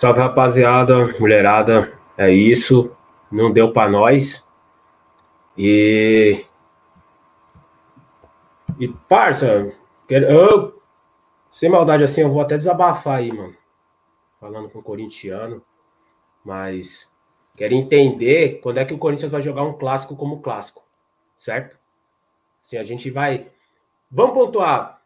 Salve, rapaziada, mulherada. É isso. Não deu para nós. E. E, parça, eu, sem maldade assim, eu vou até desabafar aí, mano. Falando com o corintiano. Mas quero entender quando é que o Corinthians vai jogar um clássico como clássico. Certo? Assim, a gente vai. Vamos pontuar.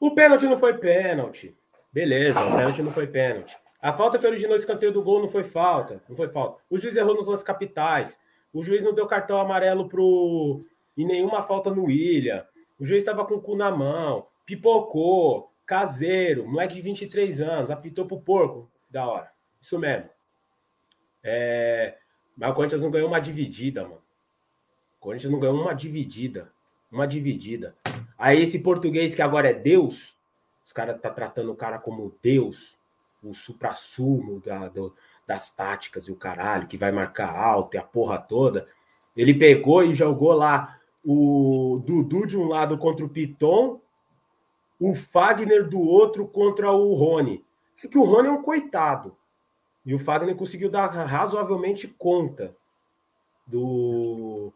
O pênalti não foi pênalti. Beleza, o pênalti não foi pênalti. A falta que originou o escanteio do gol não foi falta. Não foi falta. O juiz errou nos lances capitais. O juiz não deu cartão amarelo pro. E nenhuma falta no William. O juiz estava com o cu na mão. Pipocou. Caseiro. Moleque de 23 anos. Apitou pro porco. Da hora. Isso mesmo. É... Mas o Corinthians não ganhou uma dividida, mano. O Corinthians não ganhou uma dividida. Uma dividida. Aí esse português que agora é Deus. Os caras tá tratando o cara como Deus o supra-sumo da, do, das táticas e o caralho, que vai marcar alto e a porra toda. Ele pegou e jogou lá o Dudu de um lado contra o Piton, o Fagner do outro contra o Rony. Porque o Rony é um coitado. E o Fagner conseguiu dar razoavelmente conta do,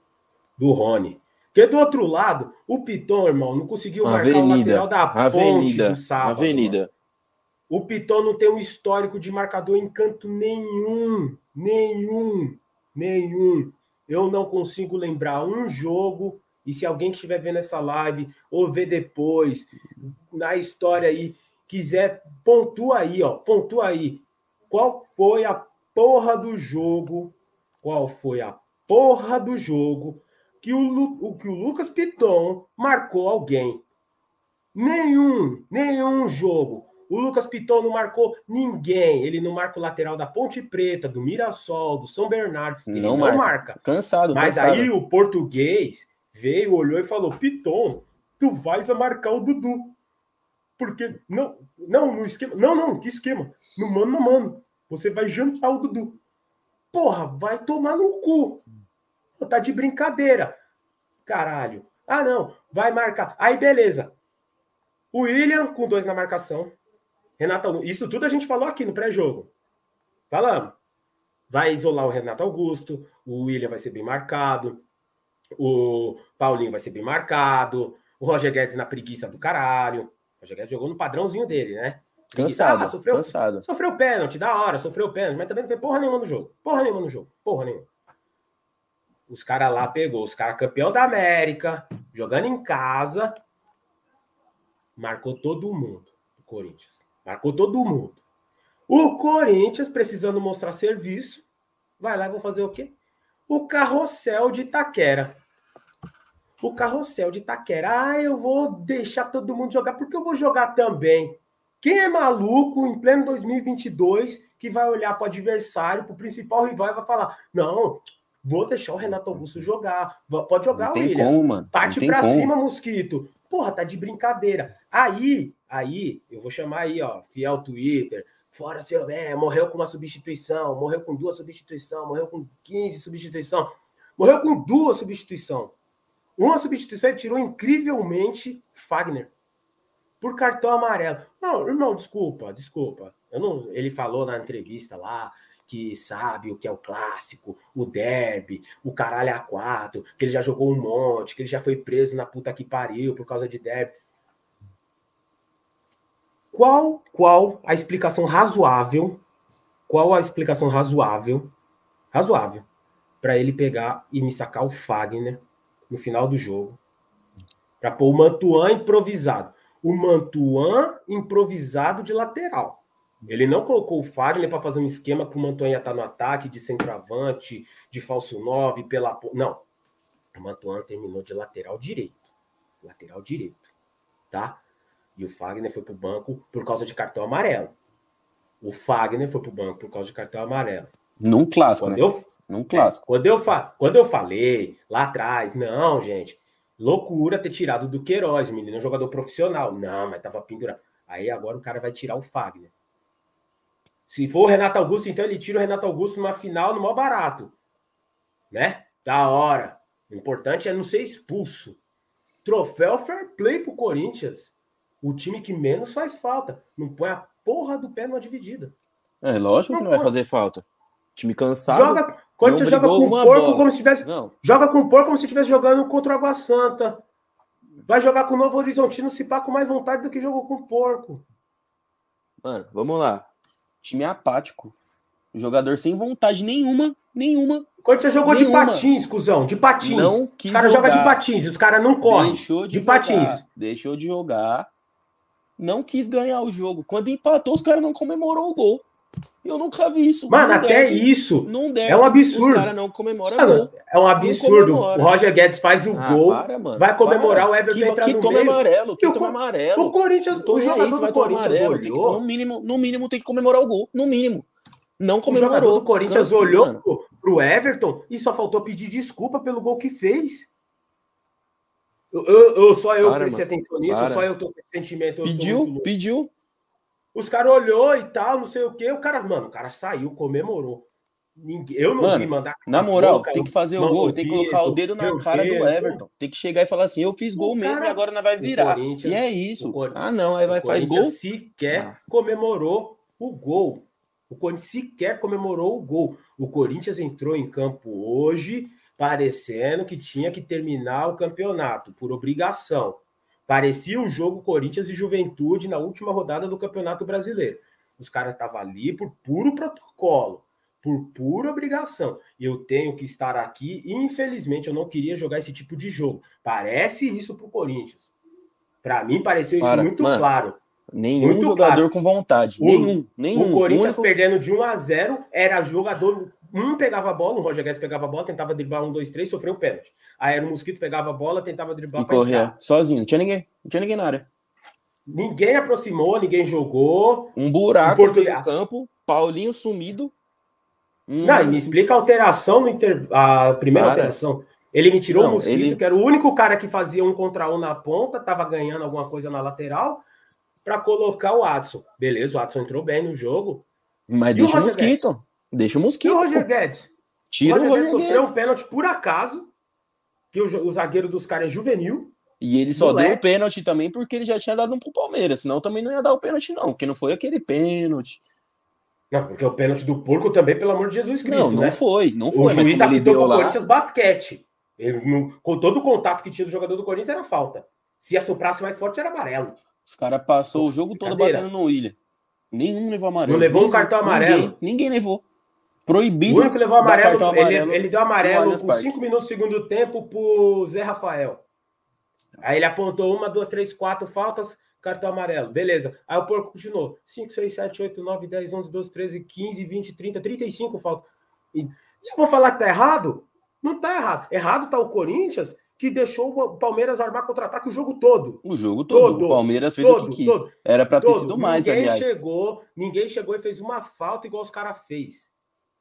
do Rony. Porque do outro lado, o Piton, irmão, não conseguiu marcar avenida, o lateral da ponte avenida, do sábado. Avenida. Mano. O Piton não tem um histórico de marcador em canto nenhum. Nenhum. Nenhum. Eu não consigo lembrar um jogo. E se alguém que estiver vendo essa live ou ver depois, na história aí, quiser, pontua aí, ó. Pontua aí. Qual foi a porra do jogo? Qual foi a porra do jogo que o, Lu, que o Lucas Piton marcou alguém? Nenhum, nenhum jogo. O Lucas Piton não marcou ninguém. Ele não marca o lateral da Ponte Preta, do Mirassol, do São Bernardo. Ele não, não marca. marca. Cansado, Mas cansado. aí o português veio, olhou e falou: Piton, tu vais a marcar o Dudu. Porque não, não, no esquema. Não, não, que esquema? No mano, no mano. Você vai jantar o Dudu. Porra, vai tomar no cu. Tá de brincadeira. Caralho. Ah, não, vai marcar. Aí, beleza. O William com dois na marcação. Renato Isso tudo a gente falou aqui no pré-jogo. Falamos. Vai isolar o Renato Augusto, o William vai ser bem marcado, o Paulinho vai ser bem marcado, o Roger Guedes na preguiça do caralho. O Roger Guedes jogou no padrãozinho dele, né? Cansado, ah, sofreu, cansado. Sofreu pênalti, da hora, sofreu pênalti, mas também não fez porra nenhuma no jogo. Porra nenhuma no jogo, porra nenhuma. Os caras lá pegou, os caras campeão da América, jogando em casa, marcou todo mundo, o Corinthians. Marcou todo mundo. O Corinthians, precisando mostrar serviço, vai lá e vou fazer o quê? O carrossel de Itaquera. O carrossel de Itaquera. Ah, eu vou deixar todo mundo jogar, porque eu vou jogar também. Quem é maluco em pleno 2022 que vai olhar para o adversário, para o principal rival e vai falar: não, vou deixar o Renato Augusto jogar. Pode jogar, não tem William. Como, mano. Parte para cima, Mosquito. Porra, tá de brincadeira. Aí, aí, eu vou chamar aí, ó, fiel Twitter. Fora seu, é, morreu com uma substituição, morreu com duas substituições, morreu com 15 substituição, morreu com duas substituição. Uma substituição ele tirou incrivelmente Fagner por cartão amarelo. Não, irmão, desculpa, desculpa. Eu não, ele falou na entrevista lá que sabe o que é o clássico, o derby, o caralho a quatro, que ele já jogou um monte, que ele já foi preso na puta que pariu por causa de derby. Qual, qual a explicação razoável? Qual a explicação razoável? Razoável para ele pegar e me sacar o Fagner no final do jogo para pôr o Mantuan improvisado. O Mantuan improvisado de lateral. Ele não colocou o Fagner para fazer um esquema que o Mantuan ia estar tá no ataque, de centroavante, de falso 9, pela. Não. O Mantuan terminou de lateral direito. Lateral direito. Tá? E o Fagner foi para o banco por causa de cartão amarelo. O Fagner foi para o banco por causa de cartão amarelo. Num clássico, quando né? Eu, Num clássico. É, quando, eu fa... quando eu falei lá atrás, não, gente, loucura ter tirado do Queiroz, menino, é um jogador profissional. Não, mas tava pendurado. Aí agora o cara vai tirar o Fagner. Se for o Renato Augusto, então ele tira o Renato Augusto numa final no maior barato. Né? Da hora. O importante é não ser expulso. Troféu fair play pro Corinthians. O time que menos faz falta. Não põe a porra do pé numa dividida. É lógico que Não não vai fazer falta. Time cansado. Joga, Corinthians joga brigou com o porco bola. como se tivesse. Não, Joga com o porco como se estivesse jogando contra o Água Santa. Vai jogar com o Novo Horizontino se pá com mais vontade do que jogou com o porco. mano, vamos lá. Time apático. Jogador sem vontade nenhuma, nenhuma. O Corinthians jogou de Nenhuma. patins, cuzão, de patins. Não os quis caras jogam de patins, os caras não correm. Deixou de, de jogar, patins. Deixou de jogar. Não quis ganhar o jogo. Quando empatou, os caras não comemorou o gol. Eu nunca vi isso. Mano, Não até deve, isso Não deve. é um absurdo. Os caras não comemoram Mano, gol. é um absurdo. O Roger Guedes faz o Ah, gol, para, mano. vai comemorar, Para. o Everton que, entrar que no toma meio. amarelo, que o toma amarelo. o Corinthians, o aí jogador vai do tomar Corinthians amarelo. Tem que, olhou. no, mínimo, no mínimo tem que comemorar o gol. No mínimo. Não O comemorou. jogador do Corinthians olhou mano. pro Everton e só faltou pedir desculpa pelo gol que fez. Eu, eu- eu- só eu Para, prestei mano. atenção nisso, Para. só eu tô com esse sentimento. Pediu, pediu. Os caras olhou e tal, não sei o quê. O cara, mano, o cara saiu, comemorou. Ninguém, eu não Mano, vi mandar. Na moral, boca, tem que fazer o gol, tem que colocar o dedo na cara do. Everton. Tem que chegar e falar assim: eu fiz gol O mesmo cara- e agora não vai virar. E é isso. Ah, não, aí vai o faz Corinthians gol. sequer Ah. comemorou o gol. O Corinthians sequer comemorou o gol. O Corinthians entrou em campo hoje parecendo que tinha que terminar o campeonato por obrigação. Parecia o jogo Corinthians e Juventude na última rodada do Campeonato Brasileiro. Os caras estavam ali por puro protocolo, por pura obrigação. E eu tenho que estar aqui. E, infelizmente, eu não queria jogar esse tipo de jogo. Parece isso pro Corinthians. Para mim, pareceu isso Para, muito mano, claro. Nenhum Muito jogador claro. com vontade. O- nenhum, nenhum. O Corinthians único- perdendo de 1 a 0 era jogador. Um pegava a bola, o Roger Guedes pegava a bola, tentava driblar um, dois, três, sofreu um pênalti. Aí era o Mosquito, pegava a bola, tentava driblar E corria sozinho. Não tinha ninguém. Não tinha ninguém na área. Ninguém aproximou, ninguém jogou. Um buraco O no campo, Paulinho sumido. Um- Não, me explica a alteração no inter... a primeira Para. alteração. Ele me tirou Não, o Mosquito, ele- que era o único cara que fazia um contra um na ponta, tava ganhando alguma coisa na lateral, para colocar o Adson. Beleza, o Adson entrou bem no jogo. Mas E o deixa o mosquito. Deixa o E mosquito. o Roger pô. Guedes? Tira o Roger Guedes Roger sofreu um Guedes. pênalti por acaso, que o, o zagueiro dos caras é juvenil. E ele só Moleque. deu o pênalti também porque ele já tinha dado um pro Palmeiras. Senão também não ia dar o pênalti, não. Porque não foi aquele pênalti. Não, porque o pênalti do porco também, pelo amor de Jesus Cristo, não, não né? foi. Não O foi. Mas juiz apitou com o lá. Corinthians basquete. Ele, não- com todo o contato que tinha do jogador do Corinthians, era falta. Se assoprasse mais forte, era amarelo. Os caras passou o jogo todo batendo no William. Nenhum levou amarelo. Não levou um cartão amarelo? Ninguém, ninguém levou. O Proibido. único que levou amarelo, cartão ele, amarelo ele deu amarelo Parque. 5 minutos do segundo tempo pro Zé Rafael. Aí ele apontou uma, duas, três, quatro faltas, cartão amarelo. Beleza. Aí o porco continuou. 5, 6, 7, 8, 9, 10, 11, 12, 13, 15, 20, 30, 35 faltas. E eu vou falar que tá errado? Não tá errado. Errado tá o Corinthians, que deixou o Palmeiras armar contra-ataque o jogo todo. O jogo todo. Todo. o Palmeiras fez Todo, o que quis. todo. Era pra ter sido mais, ninguém aliás. chegou, ninguém chegou e fez uma falta igual os caras fez.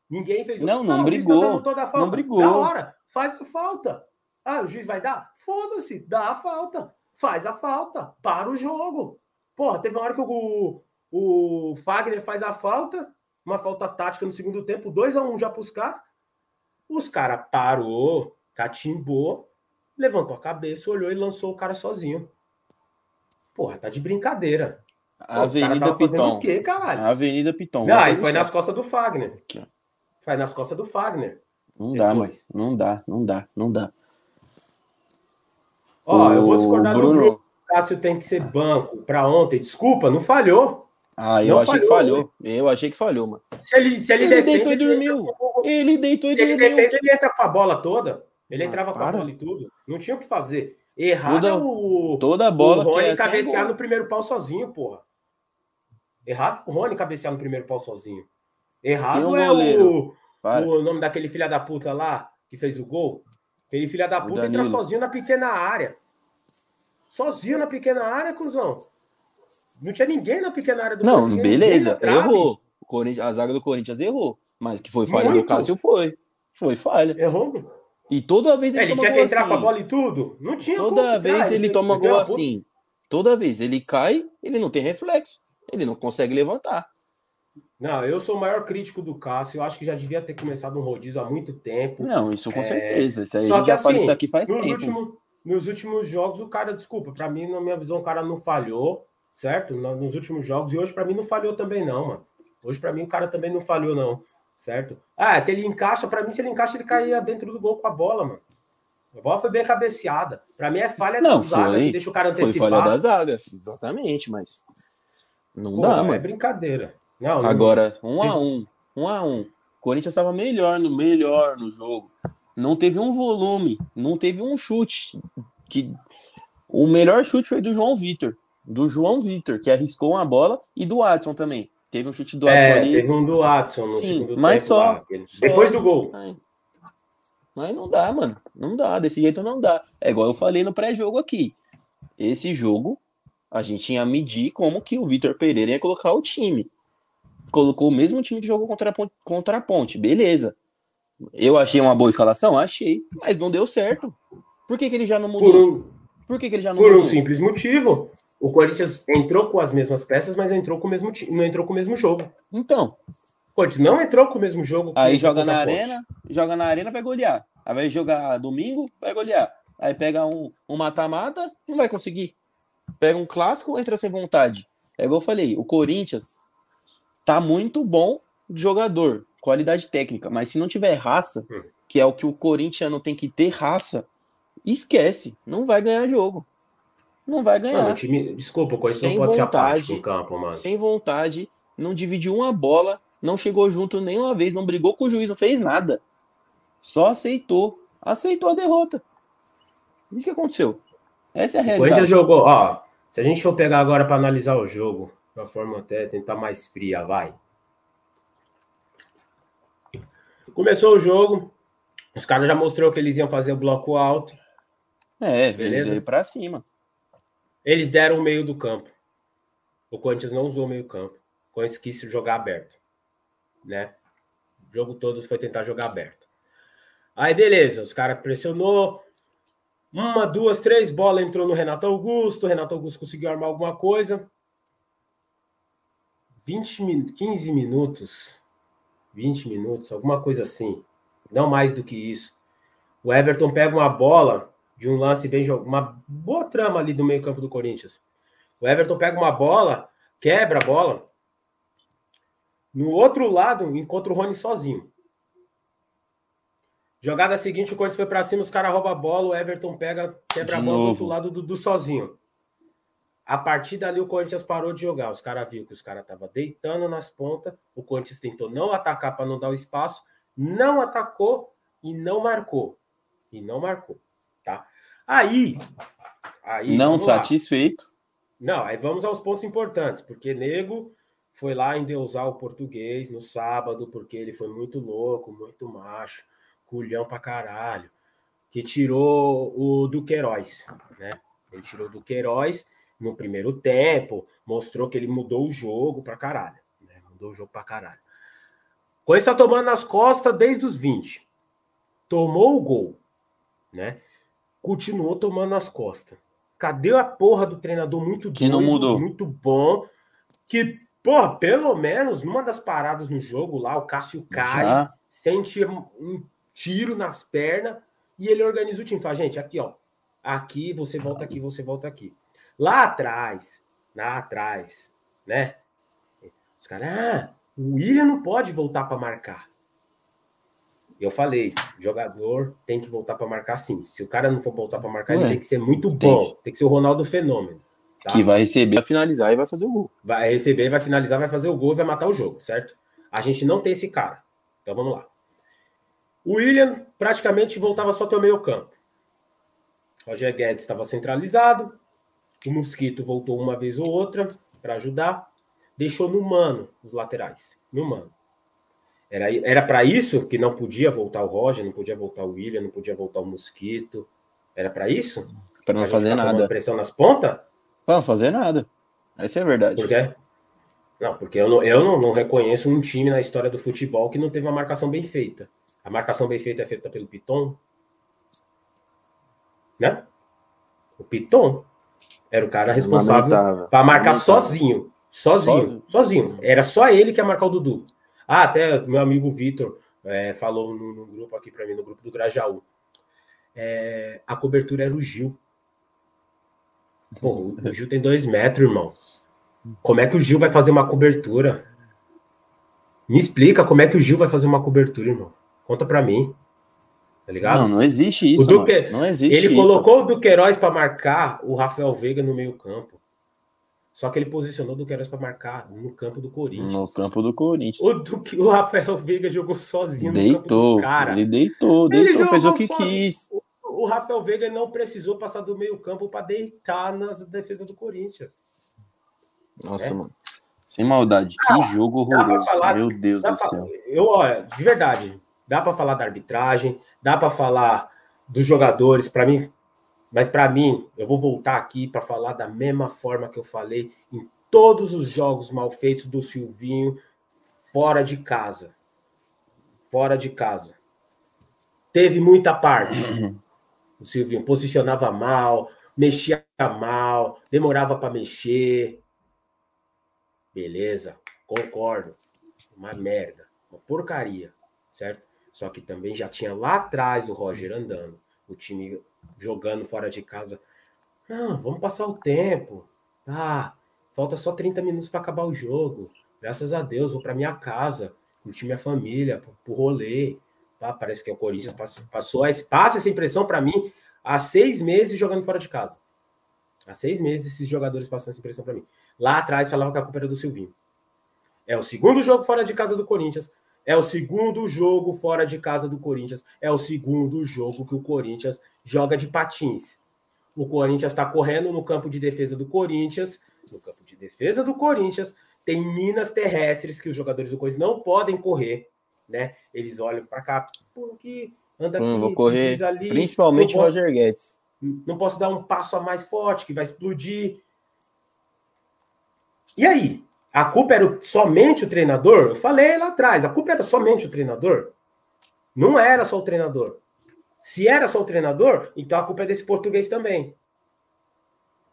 Ninguém fez. Não, não o juiz brigou. falta. Não brigou. Da hora, faz a falta. Ah, o juiz vai dar? Foda-se, dá a falta. Faz a falta. Para o jogo. Porra, teve uma hora que o, o Fagner faz a falta, uma falta tática no segundo tempo, 2 a 1 um já pros caras. Os caras parou, catimbou, levantou a cabeça, olhou e lançou o cara sozinho. Porra, tá de brincadeira. Pô, Avenida Piton. O quê, caralho? Avenida Piton. Não, aí foi nas costas do Fagner. Aqui, Foi nas costas do Fagner. Não dá, mano. depois. Não dá, não dá, não dá. Ó, eu vou O discordar do Bruno. Bruno. O Cássio tem que ser banco pra ontem. Desculpa, não falhou. Ah, eu Não achei que falhou. falhou. Eu achei que falhou, mano. Se ele, se ele, Ele defende, deitou e ele dormiu. Ele deitou e Se ele dormiu. defende, ele entra com a bola toda. Ele Ah, entrava com a para. bola e tudo. Não tinha o que fazer. Errado Toda- é o, Toda o bola que Rony é cabecear no primeiro pau sozinho, porra. Errado é o Rony cabecear no primeiro pau sozinho. Errado um é o, o nome daquele filha da puta lá, que fez o gol. Aquele filha da puta entra sozinho na pequena área. Sozinho na pequena área, cuzão. Não tinha ninguém na pequena área do Não, ninguém beleza, errou. O Corinthians- a zaga do Corinthians errou. Mas que foi falha do Muito. Cássio, foi. Foi falha. Errou. E toda vez ele, ele toma tinha que gol entrar assim. com a bola e tudo. Não tinha Toda como vez entrar, ele toma deu gol assim. Toda vez ele cai, ele não tem reflexo. Ele não consegue levantar. Não, eu sou o maior crítico do Cássio. Eu acho que já devia ter começado um rodízio há muito tempo. Não, isso com certeza. Isso aí É, Só que já assim, isso aqui faz nos, tempo. últimos, nos últimos jogos, o cara, desculpa, pra mim, na minha visão, o cara não falhou, certo? No- Nos últimos jogos, e hoje, pra mim, não falhou também, não, mano. Hoje, para mim, o cara também não falhou, não. Certo? Ah, se ele encaixa, para mim, se ele encaixa, ele caía dentro do gol com a bola, mano. A bola foi bem cabeceada. Para mim é falha Não, da zaga foi- que deixa o cara Foi antecipar. falha da zaga, exatamente, mas. Não Pô, dá, é mano. brincadeira. Não, não- Agora, um a um, um a um. Corinthians estava melhor, no melhor no jogo. Não teve um volume, não teve um chute. Que o melhor chute foi do João Vitor, do João Vitor, que arriscou uma bola e do Watson também. Teve um chute do Watson É, ali. teve um do Watson Sim, mas só- só- Depois do gol. Mas, mas não dá, mano. Não dá. Desse jeito não dá. É igual eu falei no pré-jogo aqui. Esse jogo, a gente ia medir como que o Vitor Pereira ia colocar o time. Colocou o mesmo time que jogou contra a Ponte, contra a Ponte. Beleza. Eu achei uma boa escalação? Achei. Mas não deu certo. Por que, que ele já não Por mudou? um, Por que, que ele já não por um mudou? simples motivo. O Corinthians entrou com as mesmas peças, mas entrou com o mesmo ti- não entrou com o mesmo jogo. Então, O Corinthians não entrou com o mesmo jogo. aí joga na a Ponte. arena, joga na arena, vai golear. Aí vai jogar domingo, vai golear. Aí pega um um mata-mata, não vai conseguir. Pega um clássico, entra sem vontade. É igual eu falei, o Corinthians tá muito bom jogador, qualidade técnica, mas se não tiver raça, Hum. que é o que o corintiano tem que ter raça, esquece, não vai ganhar jogo. Não vai ganhar. Mano, time, desculpa, o Corinthians pode ser vontade. em campo, mano. sem vontade, não dividiu uma bola, não chegou junto nenhuma vez, não brigou com o juiz, não fez nada. Só aceitou. Aceitou a derrota. Isso que aconteceu. Essa é a O Corinthians realidade. jogou, ó. Se a gente for pegar agora para analisar o jogo, de uma forma até tentar mais fria, vai. Começou o jogo, os caras já mostrou que eles iam fazer o bloco alto. É, Beleza. eles veio pra cima. Eles deram o meio do campo. O Corinthians não usou o meio campo. O Corinthians quis jogar aberto, né? O jogo todo foi tentar jogar aberto. Aí beleza, os caras pressionou. Uma, duas, três bolas entrou no Renato Augusto. O Renato Augusto conseguiu armar alguma coisa. 20 min 15 minutos. 20 minutos, alguma coisa assim. Não mais do que isso. O Everton pega uma bola de um lance bem jogado, uma boa trama ali do meio-campo do Corinthians. O Everton pega uma bola, quebra a bola. No outro lado, encontra o Rony sozinho. Jogada seguinte, o Corinthians foi pra cima, os caras roubam a bola, o Everton pega, quebra De a bola do novo. outro lado do, do sozinho. A partir dali, o Corinthians parou de jogar. Os caras viram que os caras estavam deitando nas pontas. O Corinthians tentou não atacar para não dar o espaço. Não atacou e não marcou. E não marcou. Tá? Aí. aí Não vamos lá. satisfeito. Não, aí vamos aos pontos importantes, porque nego foi lá endeusar o português no sábado, porque ele foi muito louco, muito macho, culhão pra caralho, que tirou o Duqueiroz, né? Ele tirou o Duqueiroz no primeiro tempo, mostrou que ele mudou o jogo pra caralho, né? Mudou o jogo pra caralho. Coisa tá tomando nas costas desde os 20. Tomou o gol, né? Continuou tomando nas costas. Cadê a porra do treinador muito Que não doido, mudou. muito bom, que, porra, pelo menos numa das paradas no jogo lá, o Cássio cai, Já. sente um tiro nas pernas e ele organiza o time. Fala, gente, aqui, ó. Aqui, você volta aqui, você volta aqui. Lá atrás, lá atrás, né? Os caras, ah, o William não pode voltar para marcar. Eu falei, jogador tem que voltar para marcar sim. Se o cara não for voltar para marcar, ele Ué, tem que ser muito tem bom. que. Tem que ser o Ronaldo Fenômeno. tá? Que vai receber, vai finalizar e vai fazer o gol. vai receber, vai finalizar, vai fazer o gol e vai matar o jogo, certo? A gente não tem esse cara. Então vamos lá. O William praticamente voltava só até o meio campo. Roger Guedes estava centralizado. O Mosquito voltou uma vez ou outra para ajudar. Deixou no Mano os laterais. No Mano. Era para isso que não podia voltar o Roger, não podia voltar o William, não podia voltar o Mosquito. Era para isso? Pra não fazer nada. pressão nas pontas? Pra não fazer nada. Essa é a verdade. Por quê? Não, porque eu, não, eu não, não reconheço um time na história do futebol que não teve uma marcação bem feita. A marcação bem feita é feita pelo Piton. Né? O Piton era o cara responsável para marcar sozinho. Sozinho. Sozinho. Era só ele que ia marcar o Dudu. Ah, até meu amigo Vitor é, falou no, no grupo aqui para mim, no grupo do Grajaú. É, a cobertura era o Gil. Pô, o Gil tem dois metros, irmão. Como é que o Gil vai fazer uma cobertura? Me explica como é que o Gil vai fazer uma cobertura, irmão. Conta pra mim. Tá ligado? Não, não existe isso. Duque... Não existe Ele isso. colocou o Duqueiroz para marcar o Rafael Veiga no meio-campo. Só que ele posicionou o Duqueiroz para marcar no campo do Corinthians. No campo do Corinthians. O, Duque... o Rafael Veiga jogou sozinho deitou, no campo dos caras. Ele deitou, deitou, ele fez o que sozinho. quis. O, o Rafael Veiga não precisou passar do meio-campo para deitar na defesa do Corinthians. Nossa, é. mano. Sem maldade, ah, que jogo horroroso. Falar, Meu Deus do pra, céu. Eu, olha, de verdade, dá para falar da arbitragem, dá para falar dos jogadores, para mim, mas para mim, eu vou voltar aqui para falar da mesma forma que eu falei em todos os jogos mal feitos do Silvinho fora de casa. Fora de casa. Teve muita parte. Uhum. O Silvinho posicionava mal, mexia mal, demorava para mexer. Beleza, concordo. Uma merda, uma porcaria, certo? Só que também já tinha lá atrás o Roger andando, o time jogando fora de casa. Vamos passar o tempo. Ah, falta só 30 minutos para acabar o jogo. Graças a Deus, vou para minha casa, curtir minha família, pro rolê. Tá? Parece que o Corinthians passou, passou passa essa impressão para mim há seis meses jogando fora de casa. Há seis meses esses jogadores passam essa impressão para mim. Lá atrás falava que a culpa era do Silvinho. É o segundo jogo fora de casa do Corinthians. É o segundo jogo fora de casa do Corinthians. É o segundo jogo que o Corinthians joga de patins. O Corinthians está correndo no campo de defesa do Corinthians. No campo de defesa do Corinthians tem minas terrestres que os jogadores do Corinthians não podem correr, né? Eles olham para cá, pô, aqui, anda aqui, hum, vou correr. Ali, Principalmente o Roger Guedes. Não posso dar um passo a mais forte que vai explodir. E aí? A culpa era somente o treinador? Eu falei lá atrás, a culpa era somente o treinador? Não era só o treinador. Se era só o treinador, então a culpa é desse português também.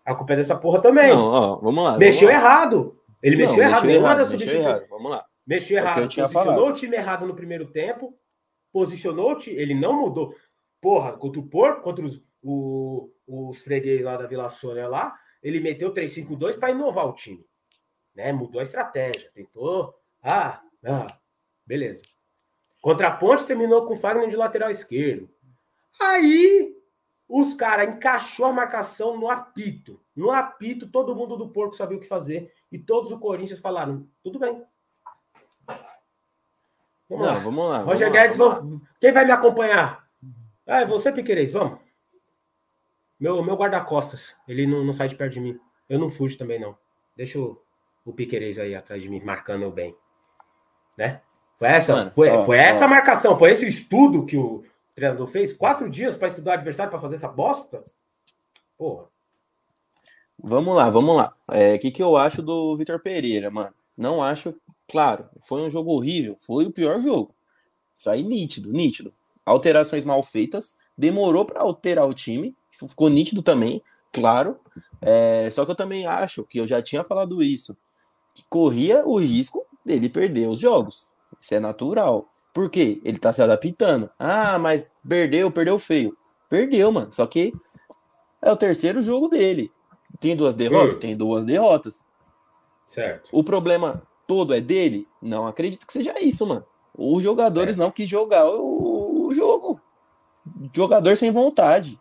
A culpa é dessa porra também. Não, ó, vamos lá. Mexeu vamos lá. errado. Ele não, mexeu, errado. Mexeu errado, mexeu errado. Vamos lá. Mexeu é errado. Posicionou o time errado no primeiro tempo. Posicionou o time. Ele não mudou. Porra, contra o Porco, contra os, o, os freguês lá da Vila Sônia lá, ele meteu 3-5-2 para inovar o time né? Mudou a estratégia, tentou. Ah, ah, beleza. Contra a Ponte terminou com o Fagner de lateral esquerdo. Aí os caras encaixou a marcação no apito. No apito, todo mundo do porco sabia o que fazer. E todos o Corinthians falaram: tudo bem. Vamos Não, lá. Vamos lá. Roger vamos Guedes, lá, vamos quem vai me acompanhar? Ah, é você, Piqueires, vamos. Meu, meu guarda-costas, ele não, não sai de perto de mim. Eu não fujo também, não. Deixa eu o Piqueires aí atrás de mim, marcando bem. Né? Foi essa, Mano, foi, ó, foi essa ó. marcação, foi esse estudo que o treinador fez? Quatro dias para estudar o adversário para fazer essa bosta? Porra. Vamos lá, vamos lá. O é, que, que eu acho do Vitor Pereira, mano? Não acho, claro, foi um jogo horrível, foi o pior jogo. Sai nítido, nítido. Alterações mal feitas, demorou para alterar o time, isso ficou nítido também, claro. É, só que eu também acho que eu já tinha falado isso que corria o risco dele perder os jogos. Isso é natural. Por quê? Ele tá se adaptando. Ah, mas perdeu, perdeu feio. Perdeu, mano. Só que é o terceiro jogo dele. Tem duas derrotas? Hum. Tem duas derrotas. Certo. O problema todo é dele? Não acredito que seja isso, mano. Os jogadores certo. não quis jogar o, o jogo. Jogador sem vontade.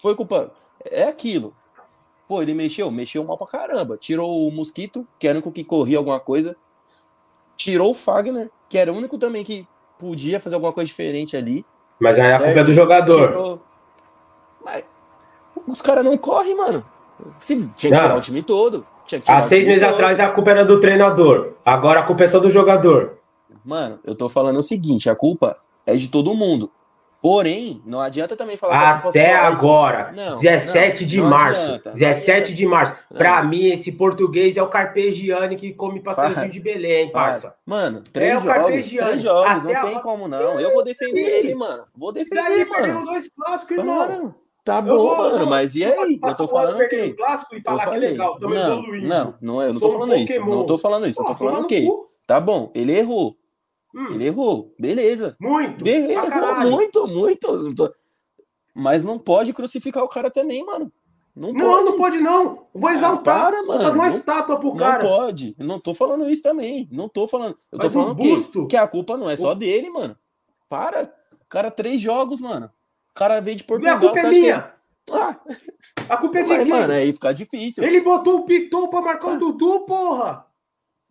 Foi culpa. É aquilo. Pô, ele mexeu, mexeu mal pra caramba. Tirou o Mosquito, que era o único que corria alguma coisa. Tirou o Fagner, que era o único também que podia fazer alguma coisa diferente ali. Mas aí a culpa é do jogador. Tirou... Mas os caras não correm, mano. Se tinha que tirar o time todo. Há seis meses todo. atrás a culpa era do treinador. Agora a culpa é só do jogador. Mano, eu tô falando o seguinte: a culpa é de todo mundo. Porém, não adianta também falar Até agora, não, 17 não, de não março. Adianta, 17 de março. Para mim, esse português é o Carpegiani que come pastelzinho de Belém, parça. Mano, três é jogos, três jogos, Até não tem como não. Eu vou defender ele, mano. Vou defender, ele, mano. dois clássicos, irmão. Tá bom, vou, mano, mas e aí? Eu tô falando o quê? Clássico e falar que legal, não. Não, não, eu não tô falando isso. Não tô falando isso. Eu tô falando o quê? Tá bom, ele errou. Hum. Ele errou, beleza. Muito. Ele errou muito, muito. Mas não pode crucificar o cara também, mano. Não, Não, pode. não pode não. Vou Ah, exaltar. para, Vou mano. fazer uma Não- estátua pro Não cara. pode. Eu não tô falando isso também. Não tô falando. Eu tô o falando que, busto- que a culpa não é só dele, mano. Para. O cara, três jogos, mano. O cara veio de E a Portugal. culpa é acha que- minha. Ah, A culpa é de mas, quem? mano, aí fica difícil. Ele botou o Piton pra marcar o Dudu, porra.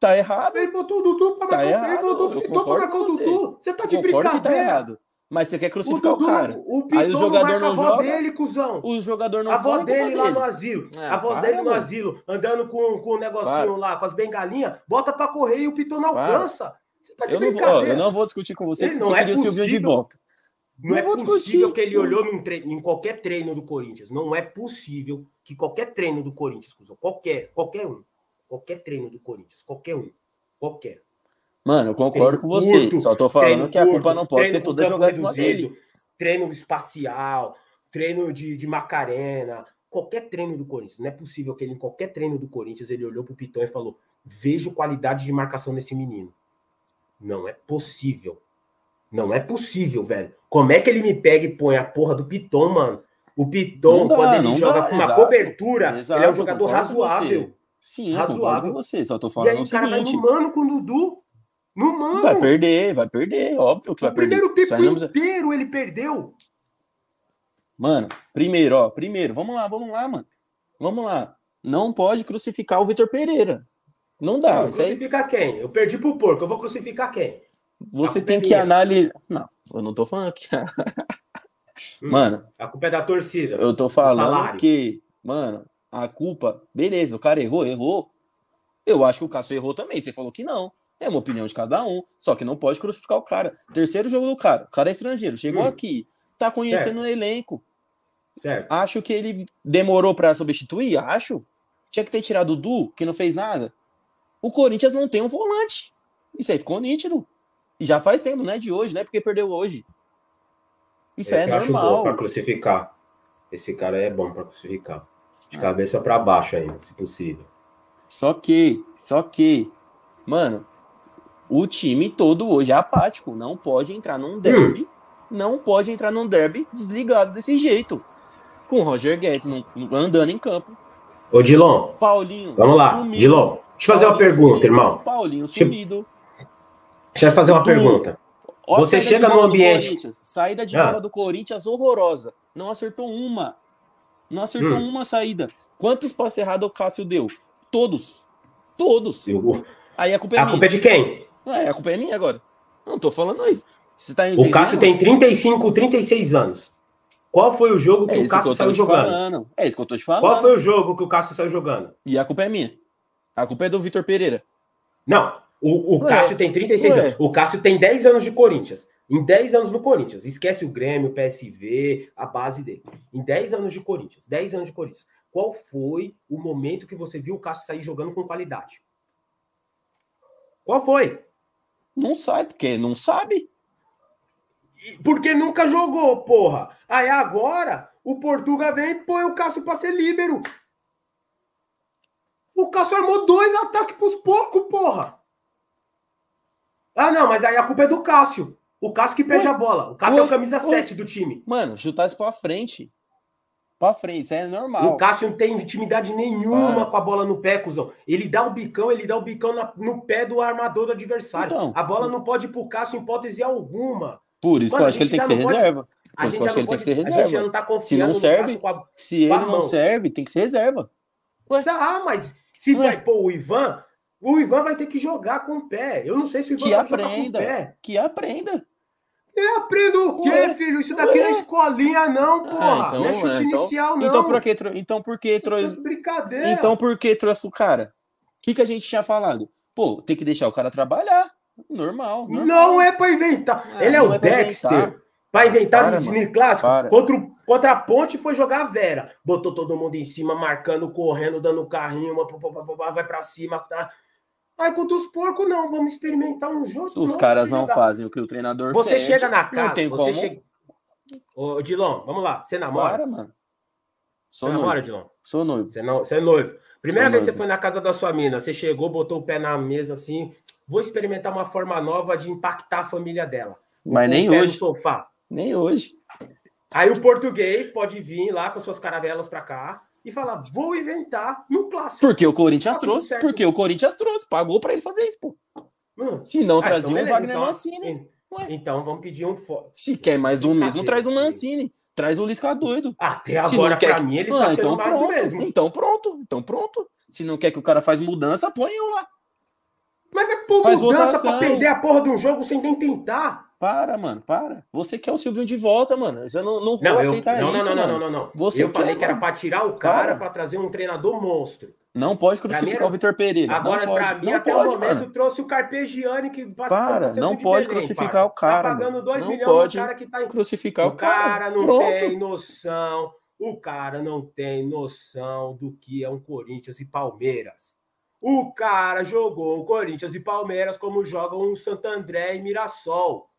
Tá errado. Ele botou o Dudu pra Tá marcar o errado, Ele botou o Piton concordo marcar o. Dudu. Você tá de tá brincadeira. errado. Mas você quer O crucificar o, Dudu, cara. o Piton Aí o jogador marca não a avó joga. dele, cuzão. O jogador não a avó pode, culpa dele lá dele. no asilo. Ah, a voz para, dele no mano. asilo, andando com, com o negocinho lá, com as bengalinhas, bota pra correr e o Piton não Para. alcança. Você tá de Eu não, vou, brincadeira. eu não vou discutir com você Ele porque não você é queria o Silvinho de possível. volta. Não, Não é vou possível discutir. que ele olhou num tre- em qualquer treino do Corinthians. Não é possível que qualquer treino do Corinthians, cuzão, qualquer, qualquer um, qualquer treino do Corinthians, qualquer um, qualquer. Mano, eu concordo Treino com você. curto, Só tô falando que a culpa curto, não pode ser toda jogada reduzido, dele. Treino espacial, treino de, de Macarena, qualquer treino do Corinthians. Não é possível que ele, em qualquer treino do Corinthians, ele olhou pro Piton e falou: vejo qualidade de marcação nesse menino. Não é possível. Não é possível, velho. Como é que ele me pega e põe a porra do Piton, mano? O Piton, dá, quando ele joga dá, com uma exato. cobertura, Exato, ele é um jogador razoável. Sim, Razoável. com você. Só tô E falando aí o o cara vai seguinte. no mano com o Dudu. No mano. Vai perder, vai perder, óbvio que O vai perder. primeiro tempo precisa- inteiro ele perdeu. Mano, primeiro, ó, primeiro, vamos lá, vamos lá, mano. Vamos lá. Não pode crucificar o Vitor Pereira. Não dá. Não, Isso aí crucificar quem? Eu perdi pro porco, eu vou crucificar quem? você tem é que analisar. Não, eu não tô falando que. Hum, Mano, A culpa é da torcida. eu tô falando que, mano, a culpa, beleza, o cara errou, errou. Eu acho que o Cássio errou também. Você falou que não. É uma opinião de cada um. Só que não pode crucificar o cara. Terceiro jogo do cara. O cara é estrangeiro. Chegou Hum. aqui. Tá conhecendo o elenco. Certo. Acho que ele demorou pra substituir. Acho. Tinha que ter tirado o Du, que não fez nada. O Corinthians não tem um volante. Isso aí ficou nítido. E já faz tempo, não é de hoje, não é porque perdeu hoje. Isso Esse é eu acho bom normal. pra crucificar. Esse cara é bom pra crucificar. De cabeça pra baixo ainda, se possível. Só que, só que, mano, o time todo hoje é apático. Não pode entrar num derby. Não pode entrar num derby desligado desse jeito. Com o Roger Guedes não- andando em campo. Ô, Dilon, Paulinho. vamos lá. sumido. Dilon, deixa eu fazer uma pergunta, sumido. irmão. Paulinho sumido. Deixa eu fazer uma pergunta. Você chega no ambiente-. Saída de Ah. bola do Corinthians horrorosa. Não acertou uma. Não acertou Hum. uma saída. Quantos passes errados o Cássio deu? Todos. Todos. Eu- Aí a culpa é A minha. culpa é de quem? É, a culpa é minha agora. Não tô falando isso. Você tá O entendendo? Cássio tem 35, 36 anos. Qual foi o jogo que É o que Cássio tô saiu jogando? falando. É isso que eu tô te falando. Qual foi o jogo que o Cássio saiu jogando? E a culpa é minha. A culpa é do Vitor Pereira. Não, o, o Cássio tem 36 ué. anos. O Cássio tem 10 anos de Corinthians. Em 10 anos no Corinthians. Esquece o Grêmio, o PSV, a base dele. Em 10 anos de Corinthians. 10 anos de Corinthians. Qual foi o momento que você viu o Cássio sair jogando com qualidade? Qual foi? Não sabe, porque não sabe. Porque nunca jogou, porra. Aí agora o Portuga vem e põe o Cássio pra ser líbero. O Cássio armou dois ataques pros porcos, porra. Ah, não, mas aí a culpa é do Cássio. O Cássio que perde Ué, a bola. O Cássio é ué, o camisa ué. 7 do time. Mano, chutar isso pra frente. Pra frente, isso é normal. O Cássio não tem intimidade nenhuma Para. com a bola no pé, cuzão. Ele dá o bicão, ele dá o bicão na- no pé do armador do adversário. Então. a bola não pode ir pro Cássio em hipótese alguma. Por isso Mano, que eu acho que ele tem que ser pode- reserva. A Por isso gente, que eu acho que ele tem que ser reserva. não tá Se não serve, a- Se ele não serve, tem que ser reserva. Ah, mas se Ué. vai pôr o Ivan, o Ivan vai ter que jogar com o pé. Eu não sei se o Ivan Que vai jogar com o aprenda. pé. Que aprenda. Eu aprendo o quê, filho? Isso daqui não é escolinha, não, porra. Ah, então, não é chute é, então- inicial, não. Então por que, então por que é trouxe. brincadeira. Então por que trouxe o cara? O que, que a gente tinha falado? Pô, tem que deixar o cara trabalhar. Normal. normal. Não é pra inventar. Ele é o é pra Dexter. inventar. Pra inventar Para, mano. time clássico. Para. Contra, o- contra a ponte foi jogar a Vera. Botou todo mundo em cima, marcando, correndo, dando carrinho, uma, vai pra cima. Tá. Aí contra os porcos, não. Vamos experimentar um jogo. Os caras não fazem o que o treinador Você pede, chega na casa, não tem você como. chega... Ô, Dilon, vamos lá. Você namora? Para, mano. Sou Você namora, noivo. Dilon? Sou noivo. Você, não, você é noivo. Primeira Sou vez que você foi na casa da sua mina, você chegou, botou o pé na mesa assim. Vou experimentar uma forma nova de impactar a família dela. Mas nem hoje. sofá. Nem hoje. Aí o português pode vir lá com suas caravelas pra cá. E falar, vou inventar no clássico. Porque o Corinthians Tá trouxe, certo. porque o Corinthians trouxe, pagou pra ele fazer isso, pô. Mano, Se não ah, trazia então o beleza, Wagner então- Mancini. Ué. Então vamos pedir um fo... Se quer mais do mesmo, Brincadeira, traz o sim. Mancini. Traz o Lisca doido. Até Se agora, quer pra mim, ele Ah, tá então pronto. mesmo. Então pronto. Então pronto. Se não quer que o cara faz mudança, põe eu lá. Mas vai pôr Faz mudança votação. pra perder a porra de um jogo sem nem tentar. Para, mano, para. Você quer o Silvinho de volta, mano. Eu não, não vou Não, eu, aceitar não, não, isso, não, não, não, não, não. Você eu quer, falei que era pra tirar o cara Para. pra trazer um treinador monstro. Não pode crucificar era- o Vitor Pereira. Agora, não pode, pra mim, não até pode, o momento, mano. trouxe o Carpegiani que Para, não de pode Belém, crucificar parça. o cara, Tá pagando mano. 2 Não milhões pode cara que tá em Crucificar O cara não Pronto. tem noção. O cara não tem noção do que é um Corinthians e Palmeiras. O cara jogou o Corinthians e Palmeiras como jogam um Santo André e Mirassol.